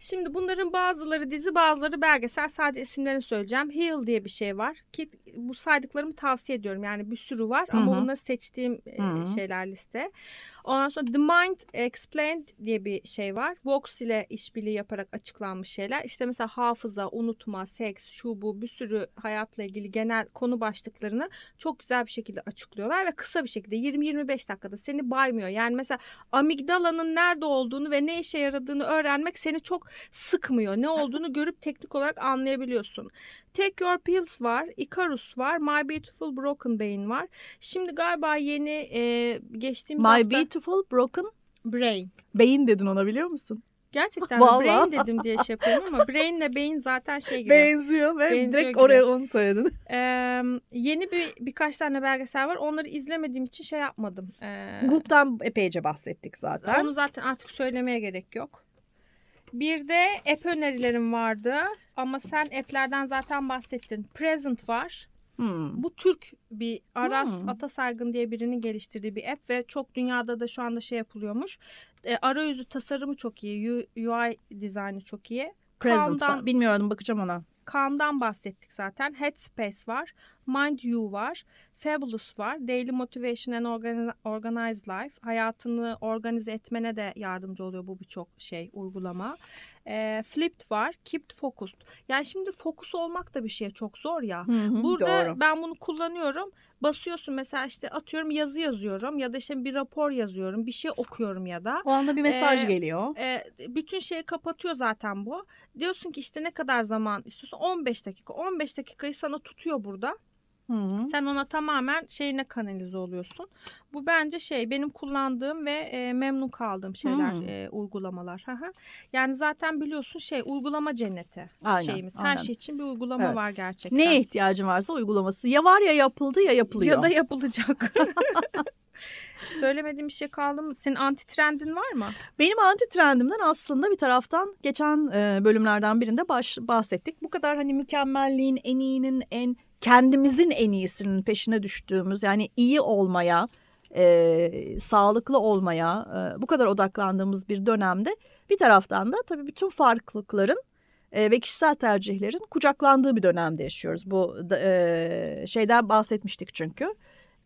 Şimdi bunların bazıları dizi bazıları belgesel sadece isimlerini söyleyeceğim. Heal diye bir şey var ki bu saydıklarımı tavsiye ediyorum. Yani bir sürü var ama Hı hı. bunları seçtiğim e, Hı hı. şeyler liste. Ondan sonra The Mind Explained diye bir şey var. Vox ile işbirliği yaparak açıklanmış şeyler. İşte mesela hafıza, unutma, seks, şu bu bir sürü hayatla ilgili genel konu başlıklarını çok güzel bir şekilde açıklıyorlar ve kısa bir şekilde 20-25 dakikada seni baymıyor. Yani mesela amigdalanın nerede olduğunu ve ne işe yaradığını öğrenmek seni çok sıkmıyor. Ne olduğunu görüp teknik olarak anlayabiliyorsun. Take Your Pills var, Icarus var, My Beautiful Broken Brain var. Şimdi galiba yeni e, geçtiğimiz My hafta Beautiful Broken Brain. Beyin dedin ona biliyor musun? Gerçekten Vallahi. brain dedim diye şey yapıyorum ama brainle beyin zaten şey gibi. Benziyor ve Benziyor direkt gibi. oraya onu söyledin. Ee, yeni bir birkaç tane belgesel var. Onları izlemediğim için şey yapmadım. Ee, Goop'tan epeyce bahsettik zaten. Onu zaten artık söylemeye gerek yok. Bir de app önerilerim vardı. Ama sen app'lerden zaten bahsettin. Present var. Hmm. Bu Türk bir Aras Hmm. Atasaygın diye birinin geliştirdiği bir app ve çok dünyada da şu anda şey yapılıyormuş. E, arayüzü tasarımı çok iyi. U- UI dizaynı çok iyi. Present Calm'dan-. Bilmiyorum bakacağım ona. Calm'dan bahsettik zaten. Headspace var. Mind You var. Fabulous var. Daily Motivation and Organi- Organized Life. Hayatını organize etmene de yardımcı oluyor bu birçok şey, uygulama. Ee, Flipped var. Keep Focused. Yani şimdi fokus olmak da bir şeye çok zor ya. Hı hı, Burada doğru. ben bunu kullanıyorum. Basıyorsun mesela işte atıyorum yazı yazıyorum ya da işte bir rapor yazıyorum. Bir şey okuyorum ya da. O anda bir mesaj Ee, geliyor. E, bütün şeyi kapatıyor zaten bu. Diyorsun ki işte ne kadar zaman istiyorsun? 15 dakika. 15 dakikayı sana tutuyor burada. Hı hı. Sen ona tamamen şeyine kanalize oluyorsun. Bu bence şey benim kullandığım ve e, memnun kaldığım şeyler, e, uygulamalar. Yani zaten biliyorsun şey uygulama cenneti Aynen, şeyimiz. Her aynen. şey için bir uygulama Evet. var gerçekten. Neye ihtiyacın varsa uygulaması. Ya var ya yapıldı ya yapılıyor. Ya da yapılacak. Söylemediğim bir şey kaldı mı? Senin anti trendin var mı? Benim anti trendimden aslında bir taraftan geçen e, bölümlerden birinde baş, bahsettik. Bu kadar hani mükemmelliğin en iyinin en kendimizin en iyisinin peşine düştüğümüz yani iyi olmaya, e, sağlıklı olmaya e, bu kadar odaklandığımız bir dönemde bir taraftan da tabii bütün farklılıkların e, ve kişisel tercihlerin kucaklandığı bir dönemde yaşıyoruz. Bu e, şeyden bahsetmiştik çünkü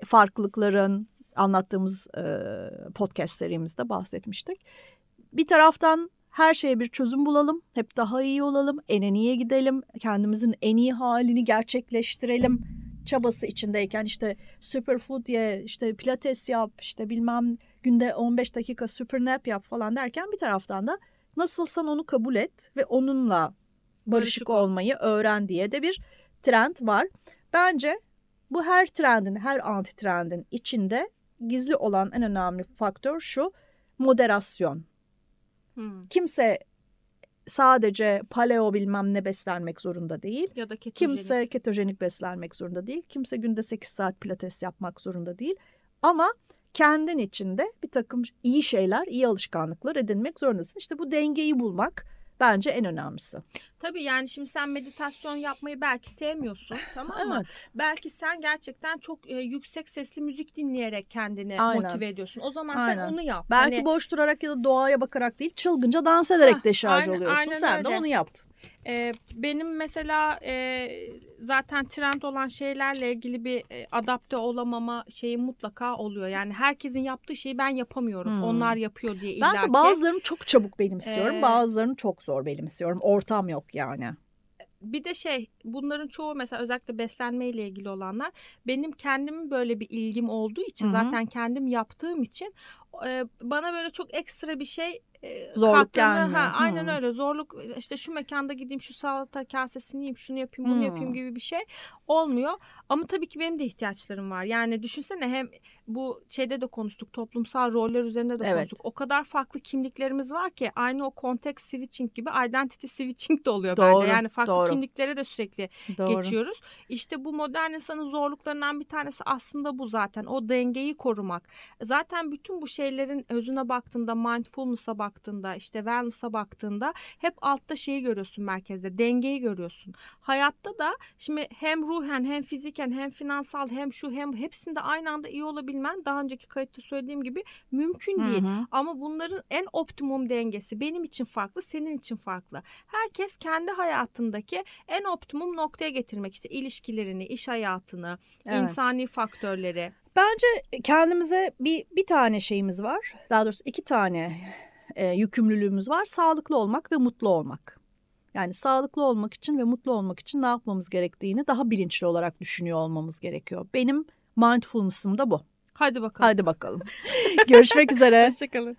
farklılıkların anlattığımız e, podcast serimizde bahsetmiştik. Bir taraftan her şeye bir çözüm bulalım, hep daha iyi olalım, en en iyiye gidelim, kendimizin en iyi halini gerçekleştirelim çabası içindeyken işte superfood ye, işte pilates yap, işte bilmem günde 15 dakika super nap yap falan derken bir taraftan da nasılsan onu kabul et ve onunla barışık, Barışık ol. olmayı öğren diye de bir trend var. Bence bu her trendin, her anti trendin içinde gizli olan en önemli faktör şu moderasyon. Hmm. Kimse sadece paleo bilmem ne beslenmek zorunda değil. Ya da ketojenik. Kimse ketojenik beslenmek zorunda değil. Kimse günde 8 saat pilates yapmak zorunda değil. Ama kendin içinde bir takım iyi şeyler, iyi alışkanlıklar edinmek zorundasın. İşte bu dengeyi bulmak bence en önemlisi. Tabii yani şimdi sen meditasyon yapmayı belki sevmiyorsun tamam mı? Evet. Belki sen gerçekten çok e, yüksek sesli müzik dinleyerek kendini Aynen. motive ediyorsun. O zaman Aynen. sen onu yap. Belki Hani, boş durarak ya da doğaya bakarak değil, çılgınca dans ederek Hah, deşarj aynen- oluyorsun. aynen Sen de öyle. onu yap. E, benim mesela e, zaten trend olan şeylerle ilgili bir e, adapte olamama şeyi mutlaka oluyor. Yani herkesin yaptığı şeyi ben yapamıyorum. Hmm. Onlar yapıyor diye illaki. bazılarını çok çabuk benimsiyorum, Ee, bazılarını çok zor benimsiyorum. Ortam yok yani. bir de şey bunların çoğu mesela özellikle beslenme ile ilgili olanlar benim kendimin böyle bir ilgim olduğu için Hı hı. zaten kendim yaptığım için e, bana böyle çok ekstra bir şey Zorluk kattığını- gelmiyor. Ha, aynen Hı. öyle zorluk işte şu mekanda gideyim şu salata kasesini yiyeyim şunu yapayım bunu Hı. yapayım gibi bir şey olmuyor. Ama tabii ki benim de ihtiyaçlarım var. Yani düşünsene hem bu şeyde de konuştuk toplumsal roller üzerinde de Evet. konuştuk. O kadar farklı kimliklerimiz var ki aynı o context switching gibi identity switching de oluyor Doğru, bence. Yani farklı doğru. kimliklere de sürekli Doğru. geçiyoruz. İşte bu modern insanın zorluklarından bir tanesi aslında bu zaten. O dengeyi korumak. Zaten bütün bu şeylerin özüne baktığında, mindfulness'a baktığında, işte wellness'a baktığında hep altta şeyi görüyorsun merkezde. Dengeyi görüyorsun. Hayatta da şimdi hem ruhen hem fiziken hem finansal hem şu hem hepsinde aynı anda iyi olabilmen daha önceki kayıtta söylediğim gibi mümkün Hı değil. hı. Ama bunların en optimum dengesi benim için farklı, senin için farklı. Herkes kendi hayatındaki en optimum noktaya getirmek işte ilişkilerini, iş hayatını, Evet. insani faktörleri. Bence kendimize bir bir tane şeyimiz var. Daha doğrusu iki tane e, yükümlülüğümüz var. Sağlıklı olmak ve mutlu olmak. Yani sağlıklı olmak için ve mutlu olmak için ne yapmamız gerektiğini daha bilinçli olarak düşünüyor olmamız gerekiyor. Benim mindfulness'ım da bu. Hadi bakalım. Hadi bakalım. Görüşmek üzere. Hoşçakalın.